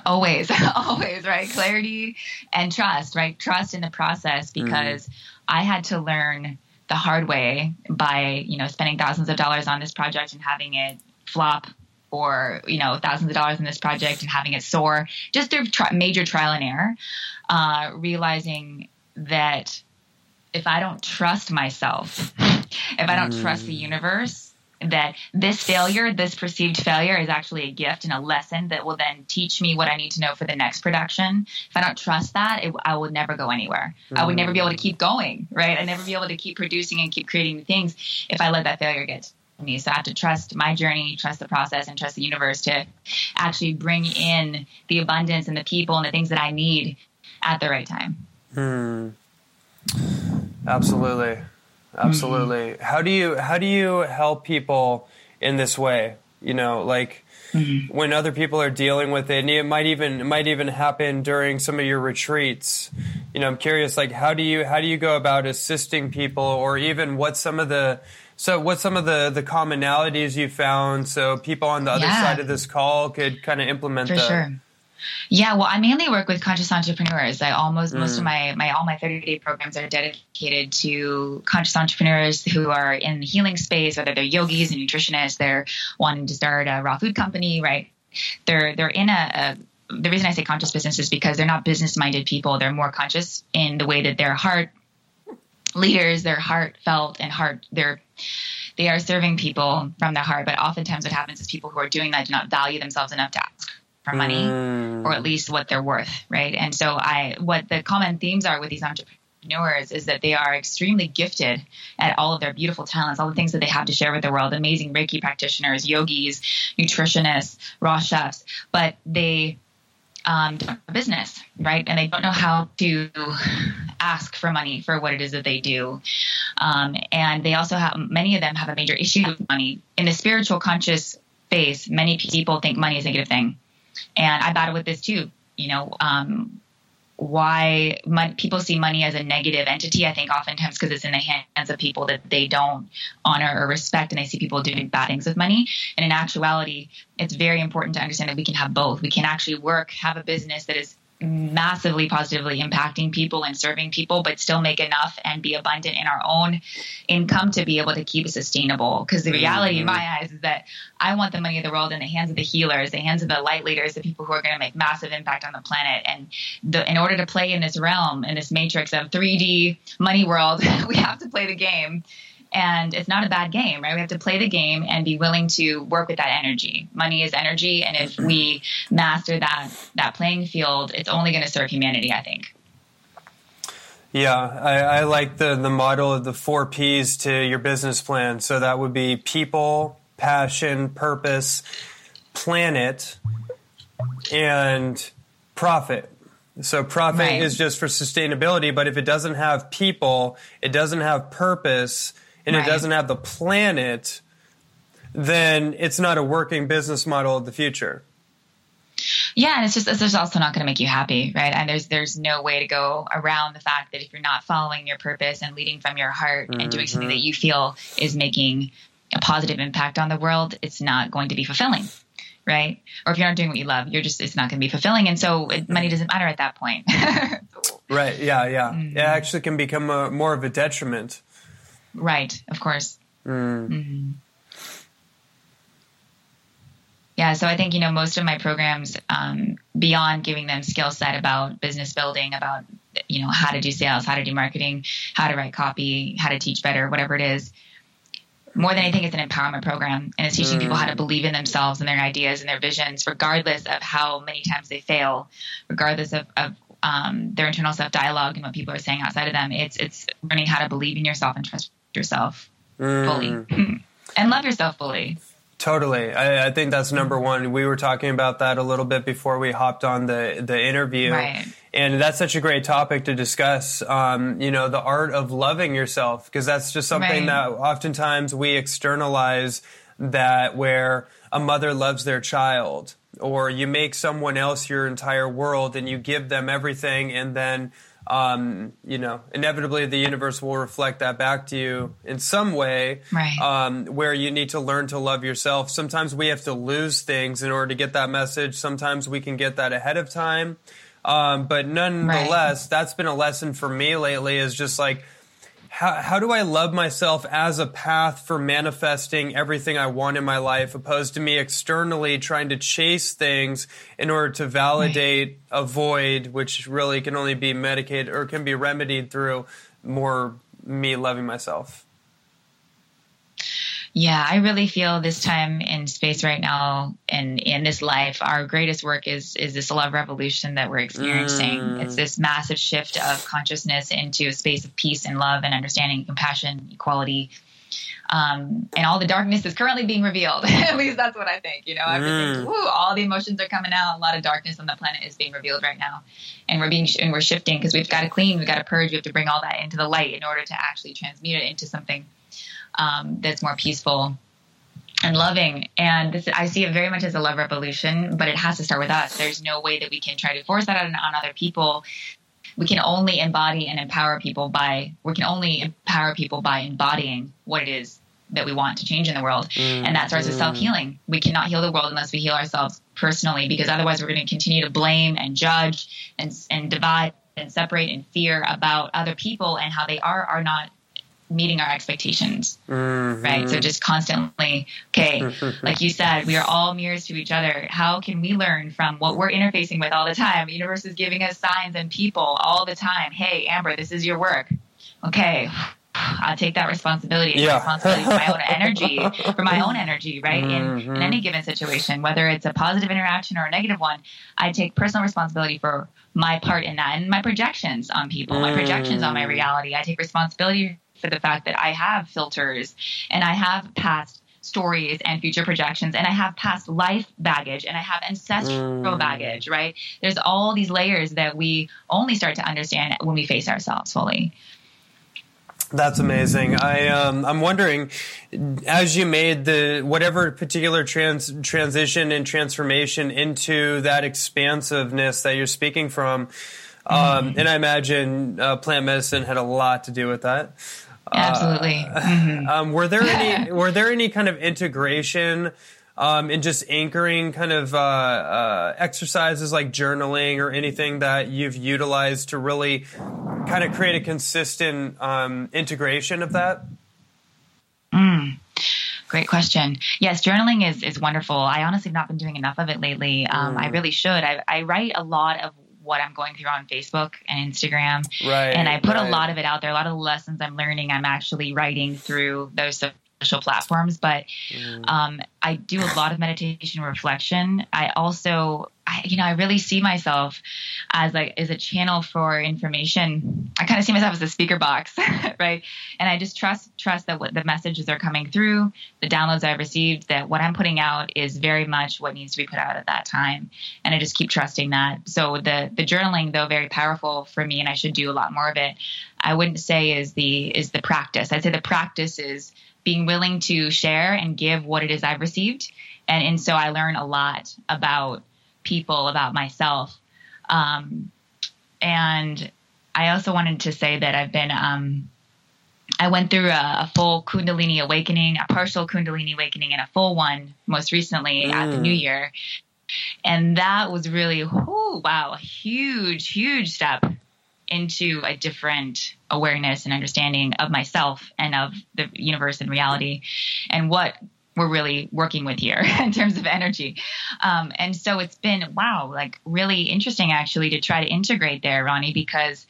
Always, always, right? Clarity and trust, right? Trust in the process mm-hmm. because mm. I had to learn the hard way by, you know, spending thousands of dollars on this project and having it flop or, you know, thousands of dollars in this project and having it soar just through tri- major trial and error, uh, realizing that if I don't trust myself, if I don't mm. trust the mm. universe, that this failure, this perceived failure is actually a gift and a lesson that will then teach me what I need to know for the next production. If I don't trust that, it, I would never go anywhere. Mm-hmm. I would never be able to keep going, right? I'd never be able to keep producing and keep creating things if I let that failure get to me. So I have to trust my journey, trust the process, and trust the universe to actually bring in the abundance and the people and the things that I need at the right time. Hmm. Absolutely. Absolutely. Mm-hmm. How do you how do you help people in this way? You know, like mm-hmm. when other people are dealing with it, and it might even it might even happen during some of your retreats. You know, I'm curious, like how do you how do you go about assisting people, or even what some of the so what some of the the commonalities you found, so people on the other yeah. side of this call could kind of implement For. Sure. Yeah, well, I mainly work with conscious entrepreneurs. I almost mm. most of mm. my my all my 30 day programs are dedicated to conscious entrepreneurs who are in the healing space, whether they're yogis and nutritionists, they're wanting to start a raw food company, right? They're they're in a, a the reason I say conscious business is because they're not business minded people. They're more conscious in the way that their heart leaders, their heartfelt and heart, they're they are serving people from their heart. But oftentimes, what happens is people who are doing that do not value themselves enough to for money mm. or at least what they're worth, right? And so I what the common themes are with these entrepreneurs is that they are extremely gifted at all of their beautiful talents, all the things that they have to share with the world, amazing Reiki practitioners, yogis, nutritionists, raw chefs, but they um, don't have a business, right? And they don't know how to ask for money for what it is that they do. Um, and they also have, many of them have a major issue with money. In the spiritual conscious space, many people think money is a negative thing. And I battle with this too. You know, um, why money, people see money as a negative entity. I think oftentimes because it's in the hands of people that they don't honor or respect, and they see people doing bad things with money. And in actuality, it's very important to understand that we can have both. We can actually work, have a business that is massively positively impacting people and serving people, but still make enough and be abundant in our own income to be able to keep it sustainable. Because the reality mm-hmm. in my eyes is that I want the money of the world in the hands of the healers, the hands of the light leaders, the people who are going to make massive impact on the planet. And the, in order to play in this realm, in this matrix of 3D money world, we have to play the game and it's not a bad game, right? We have to play the game and be willing to work with that energy. Money is energy, and if we master that that playing field, it's only going to serve humanity. I think. Yeah, I, I, like the the model of the four P's to your business plan. So that would be people, passion, purpose, planet, and profit. So profit right. is just for sustainability, but if it doesn't have people, it doesn't have purpose, and right. it doesn't have the planet, then it's not a working business model of the future. Yeah, and it's just it's also not going to make you happy, right? And there's there's no way to go around the fact that if you're not following your purpose and leading from your heart mm-hmm. and doing something that mm-hmm. you feel is making a positive impact on the world, it's not going to be fulfilling, right? Or if you're not doing what you love, you're just it's not going to be fulfilling, and so it, money doesn't matter at that point. right? Yeah, yeah. Mm-hmm. It actually can become a, more of a detriment. Right, of course. Mm. Mm-hmm. Yeah, so I think you know most of my programs, um, beyond giving them skill set about business building, about you know how to do sales, how to do marketing, how to write copy, how to teach better, whatever it is, more than anything, it's an empowerment program and it's teaching mm. people how to believe in themselves and their ideas and their visions, regardless of how many times they fail, regardless of, of um, their internal self dialogue and what people are saying outside of them. It's it's learning how to believe in yourself and trust yourself mm. fully and love yourself fully. Totally. I, I, think that's number one. We were talking about that a little bit before we hopped on the, the interview. Right. And that's such a great topic to discuss. Um, you know, the art of loving yourself, because that's just something right. that oftentimes we externalize that where a mother loves their child or you make someone else your entire world and you give them everything and then um, you know, inevitably the universe will reflect that back to you in some way, right. um, where you need to learn to love yourself. Sometimes we have to lose things in order to get that message. Sometimes we can get that ahead of time. Um, but nonetheless, right. that's been a lesson for me lately is just like, how, how do I love myself as a path for manifesting everything I want in my life, opposed to me externally trying to chase things in order to validate right. a void, which really can only be medicated or can be remedied through more me loving myself? Yeah, I really feel this time in space right now and in this life, our greatest work is is this love revolution that we're experiencing. Mm. It's this massive shift of consciousness into a space of peace and love and understanding, compassion, equality. Um, and all the darkness is currently being revealed. At least that's what I think. You know, mm. woo, all the emotions are coming out. A lot of darkness on the planet is being revealed right now, and we're being and we're shifting because we've got to clean, we've got to purge, we have to bring all that into the light in order to actually transmute it into something um, that's more peaceful and loving. And this, I see it very much as a love revolution, but it has to start with us. There's no way that we can try to force that on, on other people. We can only embody and empower people by, we can only empower people by embodying what it is that we want to change in the world. Mm, and that starts mm. with self healing. We cannot heal the world unless we heal ourselves personally, because otherwise we're going to continue to blame and judge and, and divide and separate and fear about other people and how they are, are not meeting our expectations, mm-hmm. right? So just constantly, okay, like you said, we are all mirrors to each other. How can we learn from what we're interfacing with all the time? The universe is giving us signs and people all the time. Hey, Amber, this is your work. Okay. I'll take that responsibility. Yeah. Responsibility for my own energy, for my own energy, right? Mm-hmm. In, in any given situation, whether it's a positive interaction or a negative one, I take personal responsibility for my part in that and my projections on people, my projections on my mm. reality. I take responsibility for the fact that I have filters and I have past stories and future projections and I have past life baggage and I have ancestral mm. baggage, right? There's all these layers that we only start to understand when we face ourselves fully. That's amazing. I um, I'm wondering, as you made the whatever particular trans transition and transformation into that expansiveness that you're speaking from, um, mm-hmm. and I imagine uh, plant medicine had a lot to do with that. Absolutely. Uh, mm-hmm. um, were there any were there any kind of integration um, in just anchoring kind of uh, uh, exercises like journaling or anything that you've utilized to really kind of create a consistent um, integration of that? Mm. Great question. Yes, journaling is, is wonderful. I honestly have not been doing enough of it lately. Um, mm. I really should. I, I write a lot of what I'm going through on Facebook and Instagram. Right. And I put right. a lot of it out there. A lot of the lessons I'm learning, I'm actually writing through those social platforms. But mm. um, I do a lot of meditation reflection. I also I, you know, I really see myself as like as a channel for information. I kind of see myself as a speaker box, right? And I just trust trust that what the messages are coming through, the downloads I've received, that what I'm putting out is very much what needs to be put out at that time. And I just keep trusting that. So the the journaling, though very powerful for me, and I should do a lot more of it. I wouldn't say is the is the practice. I'd say the practice is being willing to share and give what it is I've received. And, and so I learn a lot about people about myself. Um, and I also wanted to say that I've been, um, I went through a, a, full Kundalini awakening, a partial Kundalini awakening, and a full one most recently mm. at the New mm. Year. And that was really, whoo, wow, a huge, huge step into a different awareness and understanding of myself and of the universe and reality and what we're really working with here in terms of energy. Um, and so it's been, wow, like really interesting actually to try to integrate there, Ronnie, because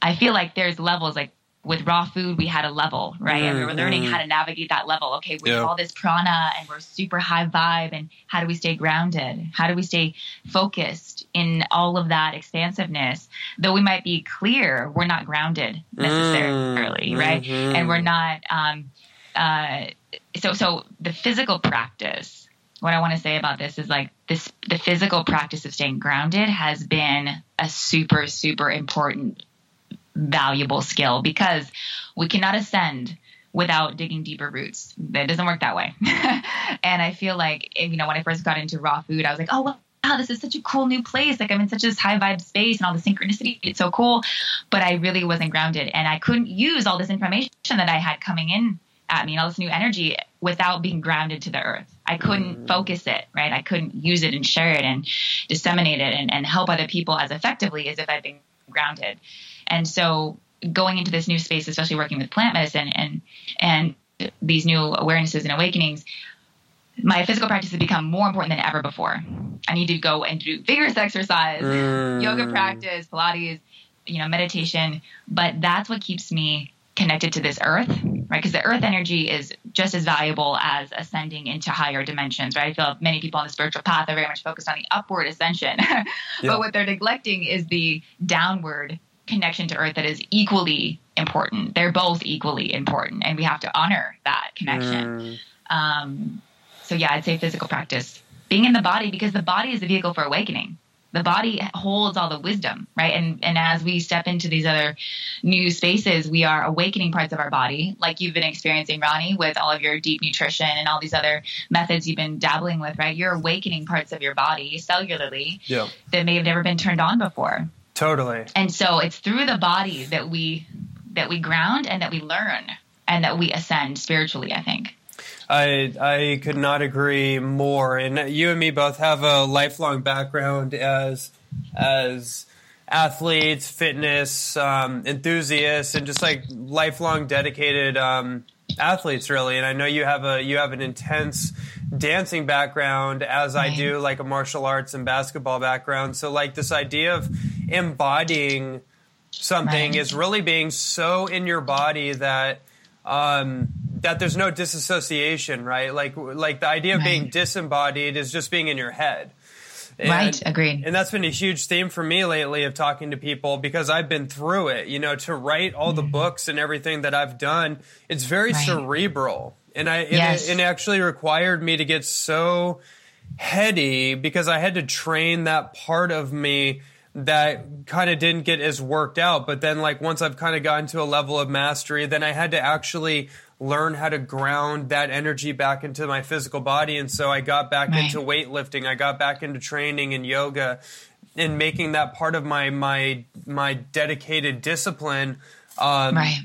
I feel like there's levels like with raw food, we had a level, right? And we were learning how to navigate that level. Okay, we Yeah. have all this prana and we're super high vibe. And how do we stay grounded? How do we stay focused in all of that expansiveness? Though we might be clear, we're not grounded necessarily, right? And we're not, um, uh, so, so the physical practice, what I want to say about this is like this, the physical practice of staying grounded has been a super, super important valuable skill because we cannot ascend without digging deeper roots. It doesn't work that way. and I feel like, eh, you know, when I first got into raw food, I was like, oh, wow, this is such a cool new place. Like I'm in such this high vibe space and all the synchronicity. It's so cool. But I really wasn't grounded and I couldn't use all this information that I had coming in at me and all this new energy without being grounded to the earth. I couldn't mm. focus it, right? I couldn't use it and share it and disseminate it and, and help other people as effectively as if I'd been grounded. And so going into this new space, especially working with plant medicine and and these new awarenesses and awakenings, my physical practice has become more important than ever before. I need to go and do vigorous exercise, mm. yoga practice, Pilates, you know, meditation. But that's what keeps me connected to this earth, right? Because the earth energy is just as valuable as ascending into higher dimensions, right? I feel many people on the spiritual path are very much focused on the upward ascension. Yeah. but what they're neglecting is the downward connection to earth that is equally important. They're both equally important, and we have to honor that connection. Um, so, yeah, I'd say physical practice, being in the body, because the body is the vehicle for awakening. The body holds all the wisdom, right? And and as we step into these other new spaces, we are awakening parts of our body, like you've been experiencing, Ronnie, with all of your deep nutrition and all these other methods you've been dabbling with, right? You're awakening parts of your body cellularly Yeah. that may have never been turned on before. Totally. And so it's through the body that we that we ground and that we learn and that we ascend spiritually, I think. I I could not agree more. And you and me both have a lifelong background as as athletes, fitness um, enthusiasts, and just like lifelong dedicated um, athletes, really. And I know you have a you have an intense dancing background, as I do, like a martial arts and basketball background. So like this idea of embodying something Right. is really being so in your body that um, that there's no disassociation, right? Like like the idea of being disembodied is just being in your head. And- Right, agreed. And that's been a huge theme for me lately of talking to people because I've been through it. You know, to write all the books and everything that I've done, it's very. Right. cerebral, and I Yes. it, it actually required me to get so heady because I had to train that part of me that kind of didn't get as worked out. But then, like, once I've kind of gotten to a level of mastery, then I had to actually learn how to ground that energy back into my physical body. And so I got back Right. into weightlifting, I got back into training and yoga and making that part of my, my, my dedicated discipline. Um, Right.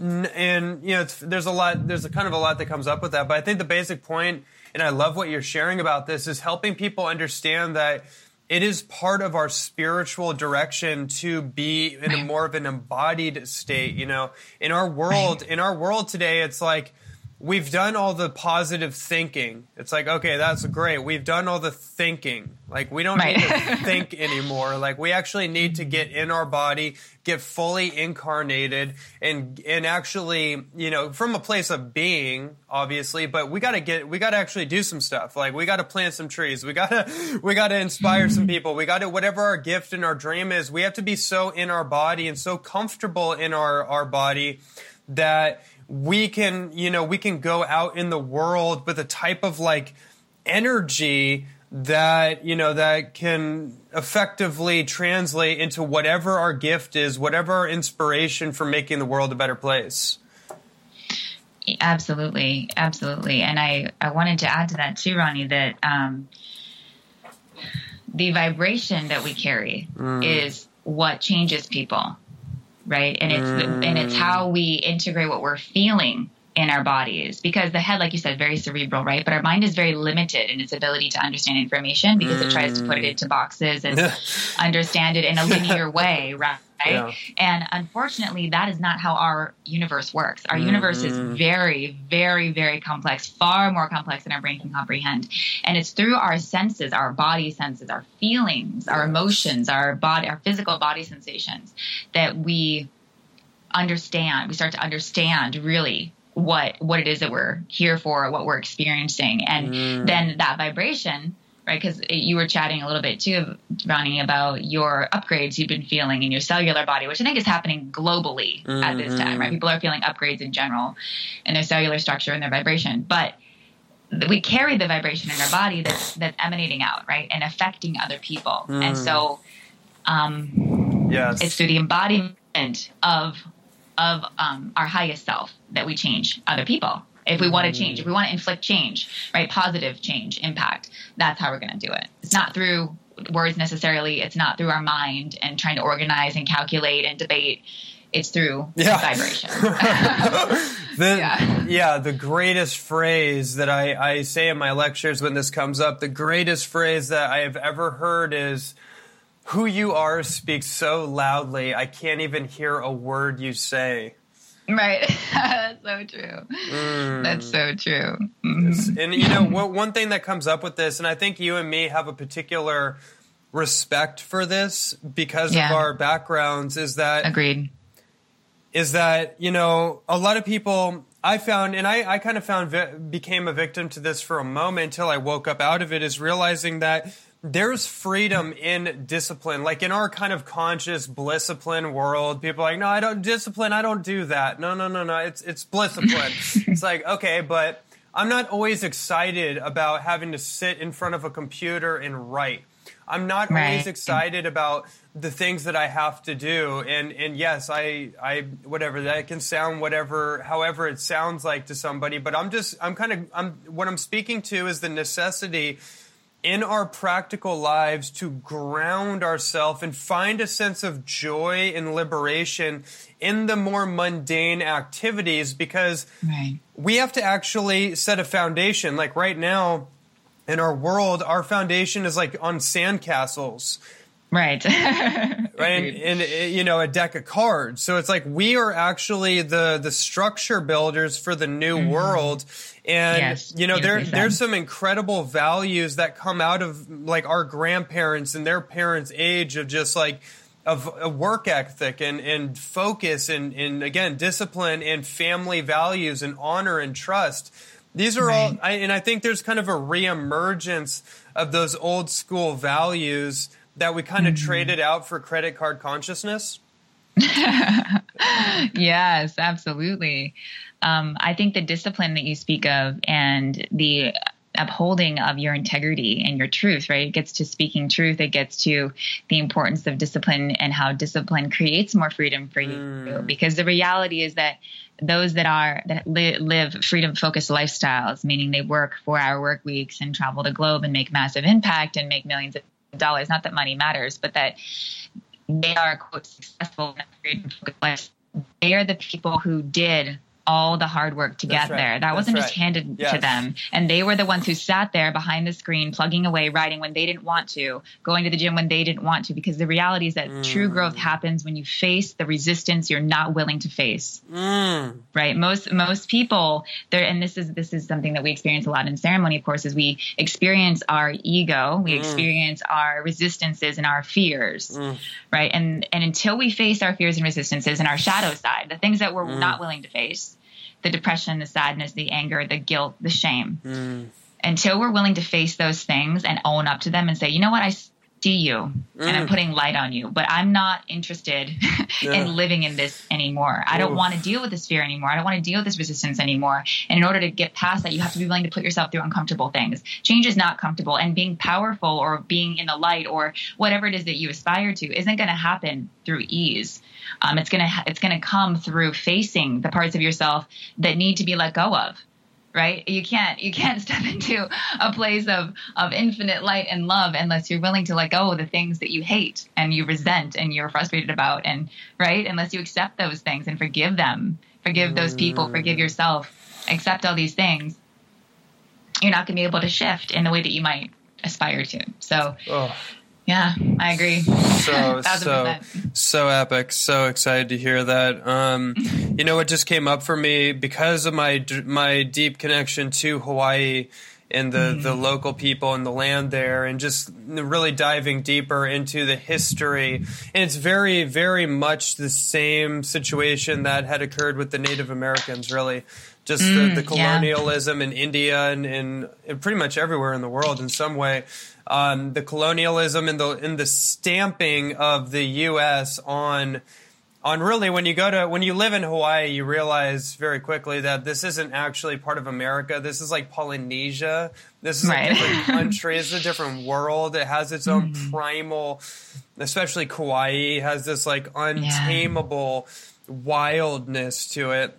And you know it's, there's a lot there's a kind of a lot that comes up with that but i think the basic point and i love what you're sharing about this is helping people understand that it is part of our spiritual direction to be in a more of an embodied state you know? In our world in our world today it's like we've done all the positive thinking it's like okay that's great we've done all the thinking like we don't Right. need to think anymore. Like we actually need to get in our body, get fully incarnated, and and actually, you know, from a place of being, obviously. But we got to get, we got to actually do some stuff. Like we got to plant some trees. We got to, we got to inspire some people. We got to, whatever our gift and our dream is, we have to be so in our body and so comfortable in our our body that we can, you know, we can go out in the world with a type of like energy that you know that can effectively translate into whatever our gift is whatever our inspiration for making the world a better place. Absolutely, absolutely. And I, I wanted to add to that too, Ronnie, that um, the vibration that we carry is what changes people, right? And it's the, and it's how mm. we integrate what we're feeling in our bodies because the head, like you said, very cerebral, right? But our mind is very limited in its ability to understand information because it tries to put it mm. into boxes and understand it in a linear way, right? Yeah. And unfortunately, that is not how our universe works. Our universe is very, very, very complex, far more complex than our brain can comprehend. And it's through our senses, our body senses, our feelings, our emotions, our body, our physical body sensations that we understand. We start to understand really what what it is that we're here for, what we're experiencing, and mm. then that vibration, right? Because you were chatting a little bit too, Ronnie, about your upgrades you've been feeling in your cellular body, which I think is happening globally mm-hmm. at this time, right? Mm-hmm. People are feeling upgrades in general in their cellular structure and their vibration, but we carry the vibration in our body that's that's emanating out, right, and affecting other people, mm. and so. Um, yes. It's through the embodiment of of um, our highest self that we change other people. If we want to change, if we mm. want to inflict change, right, positive change, impact, that's how we're going to do it. It's not through words necessarily. It's not through our mind and trying to organize and calculate and debate. It's through yeah. vibration. the, yeah. yeah, the greatest phrase that I, I say in my lectures when this comes up, the greatest phrase that I have ever heard is who you are speaks so loudly, I can't even hear a word you say. Right. That's so true. Mm. That's so true. Mm-hmm. And, you know, one thing that comes up with this, and I think you and me have a particular respect for this because yeah. of our backgrounds, is that. Agreed. Is that, you know, a lot of people. I found, and I, I kind of found, became a victim to this for a moment until I woke up out of it, is realizing that there's freedom in discipline. Like in our kind of conscious discipline world, people are like, no, I don't discipline. I don't do that. No, no, no, no. It's, it's blisscipline. it's like, okay, but I'm not always excited about having to sit in front of a computer and write. I'm not right. always excited about the things that I have to do. And, and yes, I, I, whatever that can sound, whatever, however it sounds like to somebody, but I'm just, I'm kind of, I'm, what I'm speaking to is the necessity in our practical lives to ground ourselves and find a sense of joy and liberation in the more mundane activities because right. we have to actually set a foundation. Like right now in our world, our foundation is like on sandcastles. Right. right. And, and, you know, a deck of cards. So it's like we are actually the, the structure builders for the new mm-hmm. world. And yes, you know, there there's some incredible values that come out of like our grandparents and their parents' age of just like of a work ethic and, and focus and, and again discipline and family values and honor and trust. These are right. all, I, and I think there's kind of a reemergence of those old school values that we kind of mm-hmm. traded out for credit card consciousness. yes, absolutely um, I think the discipline that you speak of and the upholding of your integrity and your truth, right? It gets to speaking truth. It gets to the importance of discipline and how discipline creates more freedom for you. Mm. Because the reality is that those that are that li- live freedom focused lifestyles, meaning they work four hour work weeks and travel the globe and make massive impact and make millions of dollars. Not that money matters, but that they are quote successful. They are the people who did all the hard work to That's get right. there. That That's wasn't right. just handed yes. to them. And they were the ones who sat there behind the screen, plugging away, writing when they didn't want to, going to the gym when they didn't want to, because the reality is that mm. true growth happens when you face the resistance you're not willing to face. Mm. Right? Most, most people there, and this is, this is something that we experience a lot in ceremony, of course, is we experience our ego, we mm. experience our resistances and our fears. Mm. Right. And, and until we face our fears and resistances and our shadow side, the things that we're mm. not willing to face, the depression, the sadness, the anger, the guilt, the shame. Mm. Until we're willing to face those things and own up to them and say, you know what, I see you mm. and I'm mm. putting light on you, but I'm not interested yeah. in living in this anymore. I don't want to deal with this fear anymore. I don't want to deal with this resistance anymore. And in order to get past that, you have to be willing to put yourself through uncomfortable things. Change is not comfortable, and being powerful or being in the light or whatever it is that you aspire to isn't going to happen through ease. Um, it's gonna it's gonna come through facing the parts of yourself that need to be let go of right? You can't you can't step into a place of of infinite light and love unless you're willing to let go of the things that you hate and you resent and you're frustrated about and right? Unless you accept those things and forgive them. Forgive those people. Forgive mm. yourself. Accept all these things. You're not going to be able to shift in the way that you might aspire to. So oh. Yeah, I agree. So so so epic. So excited to hear that. Um, you know what just came up for me because of my my deep connection to Hawaii and the, mm-hmm. the local people and the land there and just really diving deeper into the history. And it's very, very much the same situation that had occurred with the Native Americans, really. Just mm, the, the, colonialism yeah. in India and, and, and, pretty much everywhere in the world in some way. Um, the colonialism and the, and the stamping of the U.S. on on really when you go to when you live in Hawaii, you realize very quickly that this isn't actually part of America. This is like Polynesia. This is right. a different country. It's a different world. It has its own mm-hmm. primal, especially Kauai has this like untamable yeah. wildness to it,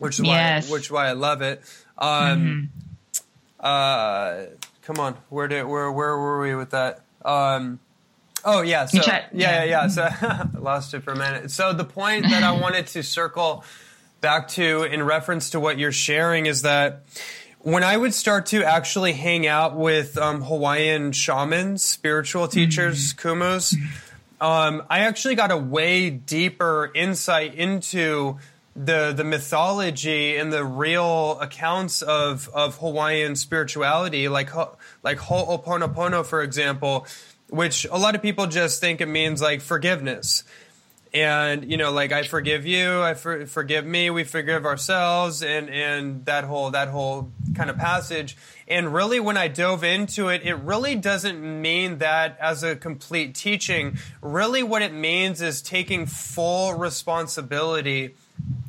which is yes. why which is why I love it. Um, mm-hmm. uh, come on, where did where where were we with that? Um, Oh yeah, so yeah, yeah, yeah. So I lost it for a minute. So the point that I wanted to circle back to in reference to what you're sharing is that when I would start to actually hang out with um, Hawaiian shamans, spiritual teachers, mm-hmm. kumus, um, I actually got a way deeper insight into the the mythology and the real accounts of of Hawaiian spirituality, like like Ho'oponopono, for example which a lot of people just think it means like forgiveness. And you know, like I forgive you, I for, forgive me, we forgive ourselves, and and that whole that whole kind of passage. And really, when I dove into it, it really doesn't mean that as a complete teaching. Really, what it means is taking full responsibility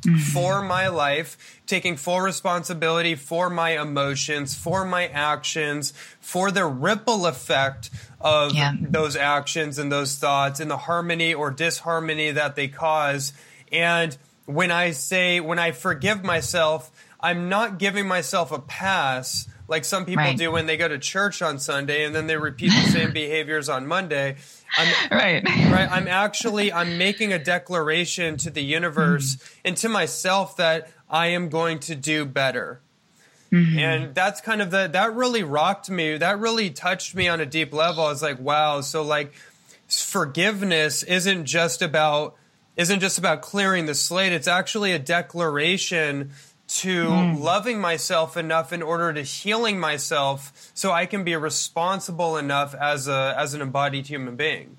mm-hmm. for my life, taking full responsibility for my emotions, for my actions, for the ripple effect of yeah. those actions and those thoughts and the harmony or disharmony that they cause. And when I say, when I forgive myself, I'm not giving myself a pass like some people right. do when they go to church on Sunday and then they repeat the same behaviors on Monday. I'm, right. Right. I'm actually I'm making a declaration to the universe mm-hmm. and to myself that I am going to do better. Mm-hmm. And that's kind of the that really rocked me. That really touched me on a deep level. I was like, wow. So like forgiveness isn't just about isn't just about clearing the slate. It's actually a declaration to mm. loving myself enough in order to healing myself so I can be responsible enough as a as an embodied human being.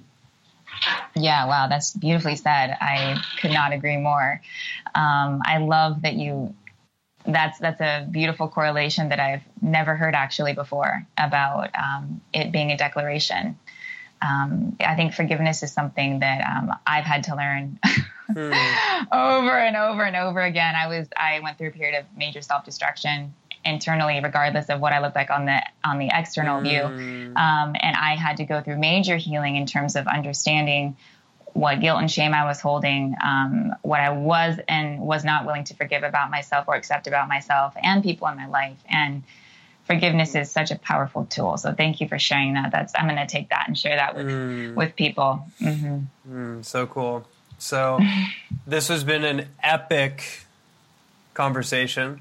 Yeah, wow, that's beautifully said. I could not agree more. Um, I love that you that's that's a beautiful correlation that I've never heard actually before about um, it being a declaration. Um, I think forgiveness is something that um, I've had to learn mm. over and over and over again. I was I went through a period of major self destruction internally, regardless of what I looked like on the on the external mm. view, um, and I had to go through major healing in terms of understanding what guilt and shame I was holding, um, what I was and was not willing to forgive about myself or accept about myself and people in my life. And forgiveness is such a powerful tool. So thank you for sharing that. That's I'm going to take that and share that with mm. with people. Mm-hmm. Mm, so cool. So this has been an epic conversation.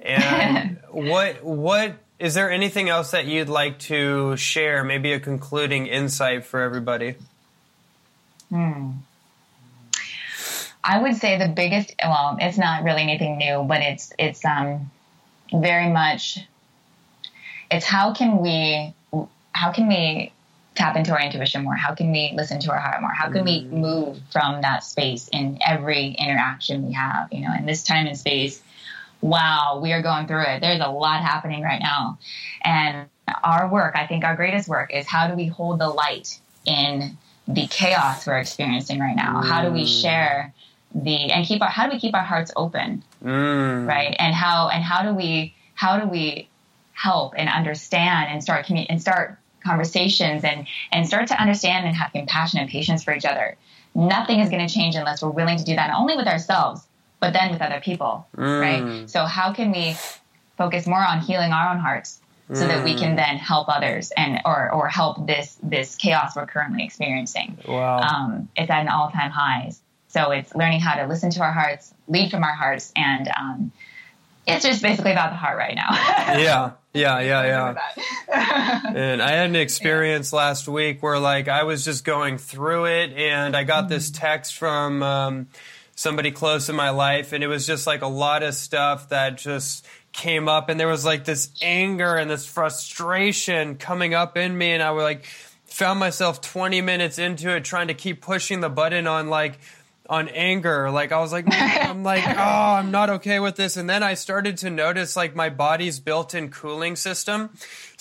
And what what is there anything else that you'd like to share? Maybe a concluding insight for everybody. Hmm. I would say the biggest well, it's not really anything new, but it's it's um very much it's how can we how can we tap into our intuition more? How can we listen to our heart more? How can we mm. move from that space in every interaction we have? You know, in this time and space, wow, we are going through it. There's a lot happening right now. And our work, I think our greatest work is how do we hold the light in the chaos we're experiencing right now? How do we mm. share the and keep our how do we keep our hearts open? Mm. Right? And how and how do we how do we help and understand and start commu- and start conversations and and start to understand and have compassion and patience for each other. Nothing is going to change unless we're willing to do that not only with ourselves but then with other people, mm. right? So how can we focus more on healing our own hearts so that we can mm. then help others and or or help this this chaos we're currently experiencing. Wow. Um, it's at an all time highs. So it's learning how to listen to our hearts, lead from our hearts, and um, it's just basically about the heart right now. yeah, yeah, yeah, yeah. and I had an experience yeah. last week where like I was just going through it, and I got mm-hmm. this text from. Um, somebody close in my life and it was just like a lot of stuff that just came up and there was like this anger and this frustration coming up in me and I was like found myself 20 minutes into it trying to keep pushing the button on like on anger. Like I was like, mm, I'm like, oh, I'm not okay with this. And then I started to notice like my body's built-in cooling system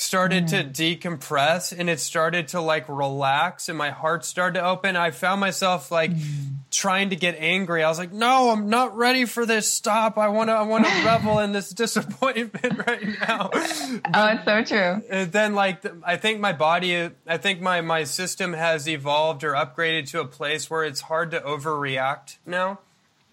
started mm. to decompress and it started to like relax and my heart started to open. I found myself like mm. trying to get angry. I was like, no, I'm not ready for this. Stop. I want to, I want to revel in this disappointment right now. But, oh, it's so true. And then like, I think my body, I think my, my system has evolved or upgraded to a place where it's hard to overreact now.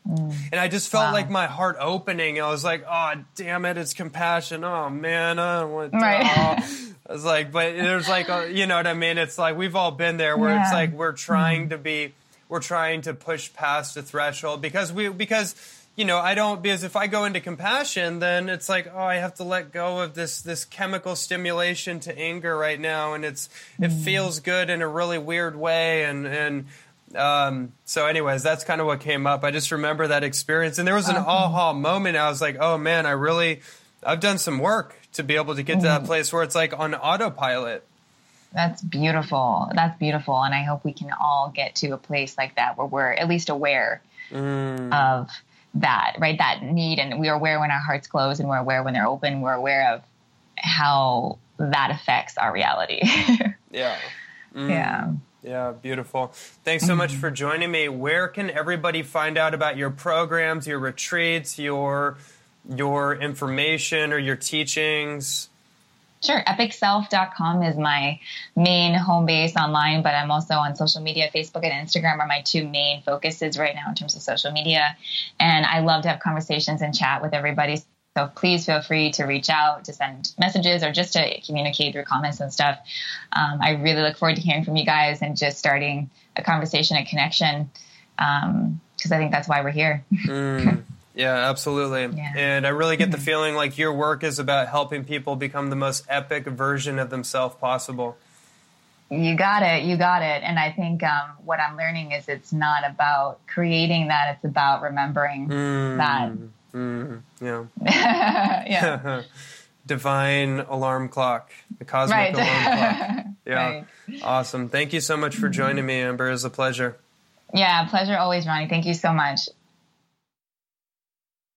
Mm. And I just felt wow. like my heart opening. I was like, oh, damn it, it's compassion. Oh, man, I don't want to. Right. I was like, but there's like, a, you know what I mean? It's like we've all been there where yeah. it's like we're trying mm. to be, we're trying to push past the threshold because we, because, you know, I don't, because if I go into compassion, then it's like, oh, I have to let go of this, this chemical stimulation to anger right now. And it's, it mm. feels good in a really weird way. And, and, um, so, anyways, that's kind of what came up. I just remember that experience, and there was an uh-huh. aha moment. I was like, "Oh man, I really, I've done some work to be able to get to that place where it's like on autopilot." That's beautiful. That's beautiful, and I hope we can all get to a place like that where we're at least aware mm. of that, right? That need, and we're aware when our hearts close, and we're aware when they're open. We're aware of how that affects our reality. yeah. Mm. Yeah. Yeah, beautiful. Thanks so much for joining me. Where can everybody find out about your programs, your retreats, your your information or your teachings? Sure. EpicSelf.com is my main home base online, but I'm also on social media. Facebook and Instagram are my two main focuses right now in terms of social media. And I love to have conversations and chat with everybody. So please feel free to reach out, to send messages, or just to communicate through comments and stuff. Um, I really look forward to hearing from you guys and just starting a conversation and connection because um, I think that's why we're here. mm, yeah, absolutely. Yeah. And I really get the feeling like your work is about helping people become the most epic version of themselves possible. You got it. You got it. And I think um, what I'm learning is it's not about creating that, it's about remembering mm. that Mm, yeah. yeah. Divine alarm clock, the cosmic right. alarm clock. Yeah. Right. Awesome. Thank you so much for joining me, Amber. It was a pleasure. Yeah, pleasure always, Ronnie. Thank you so much.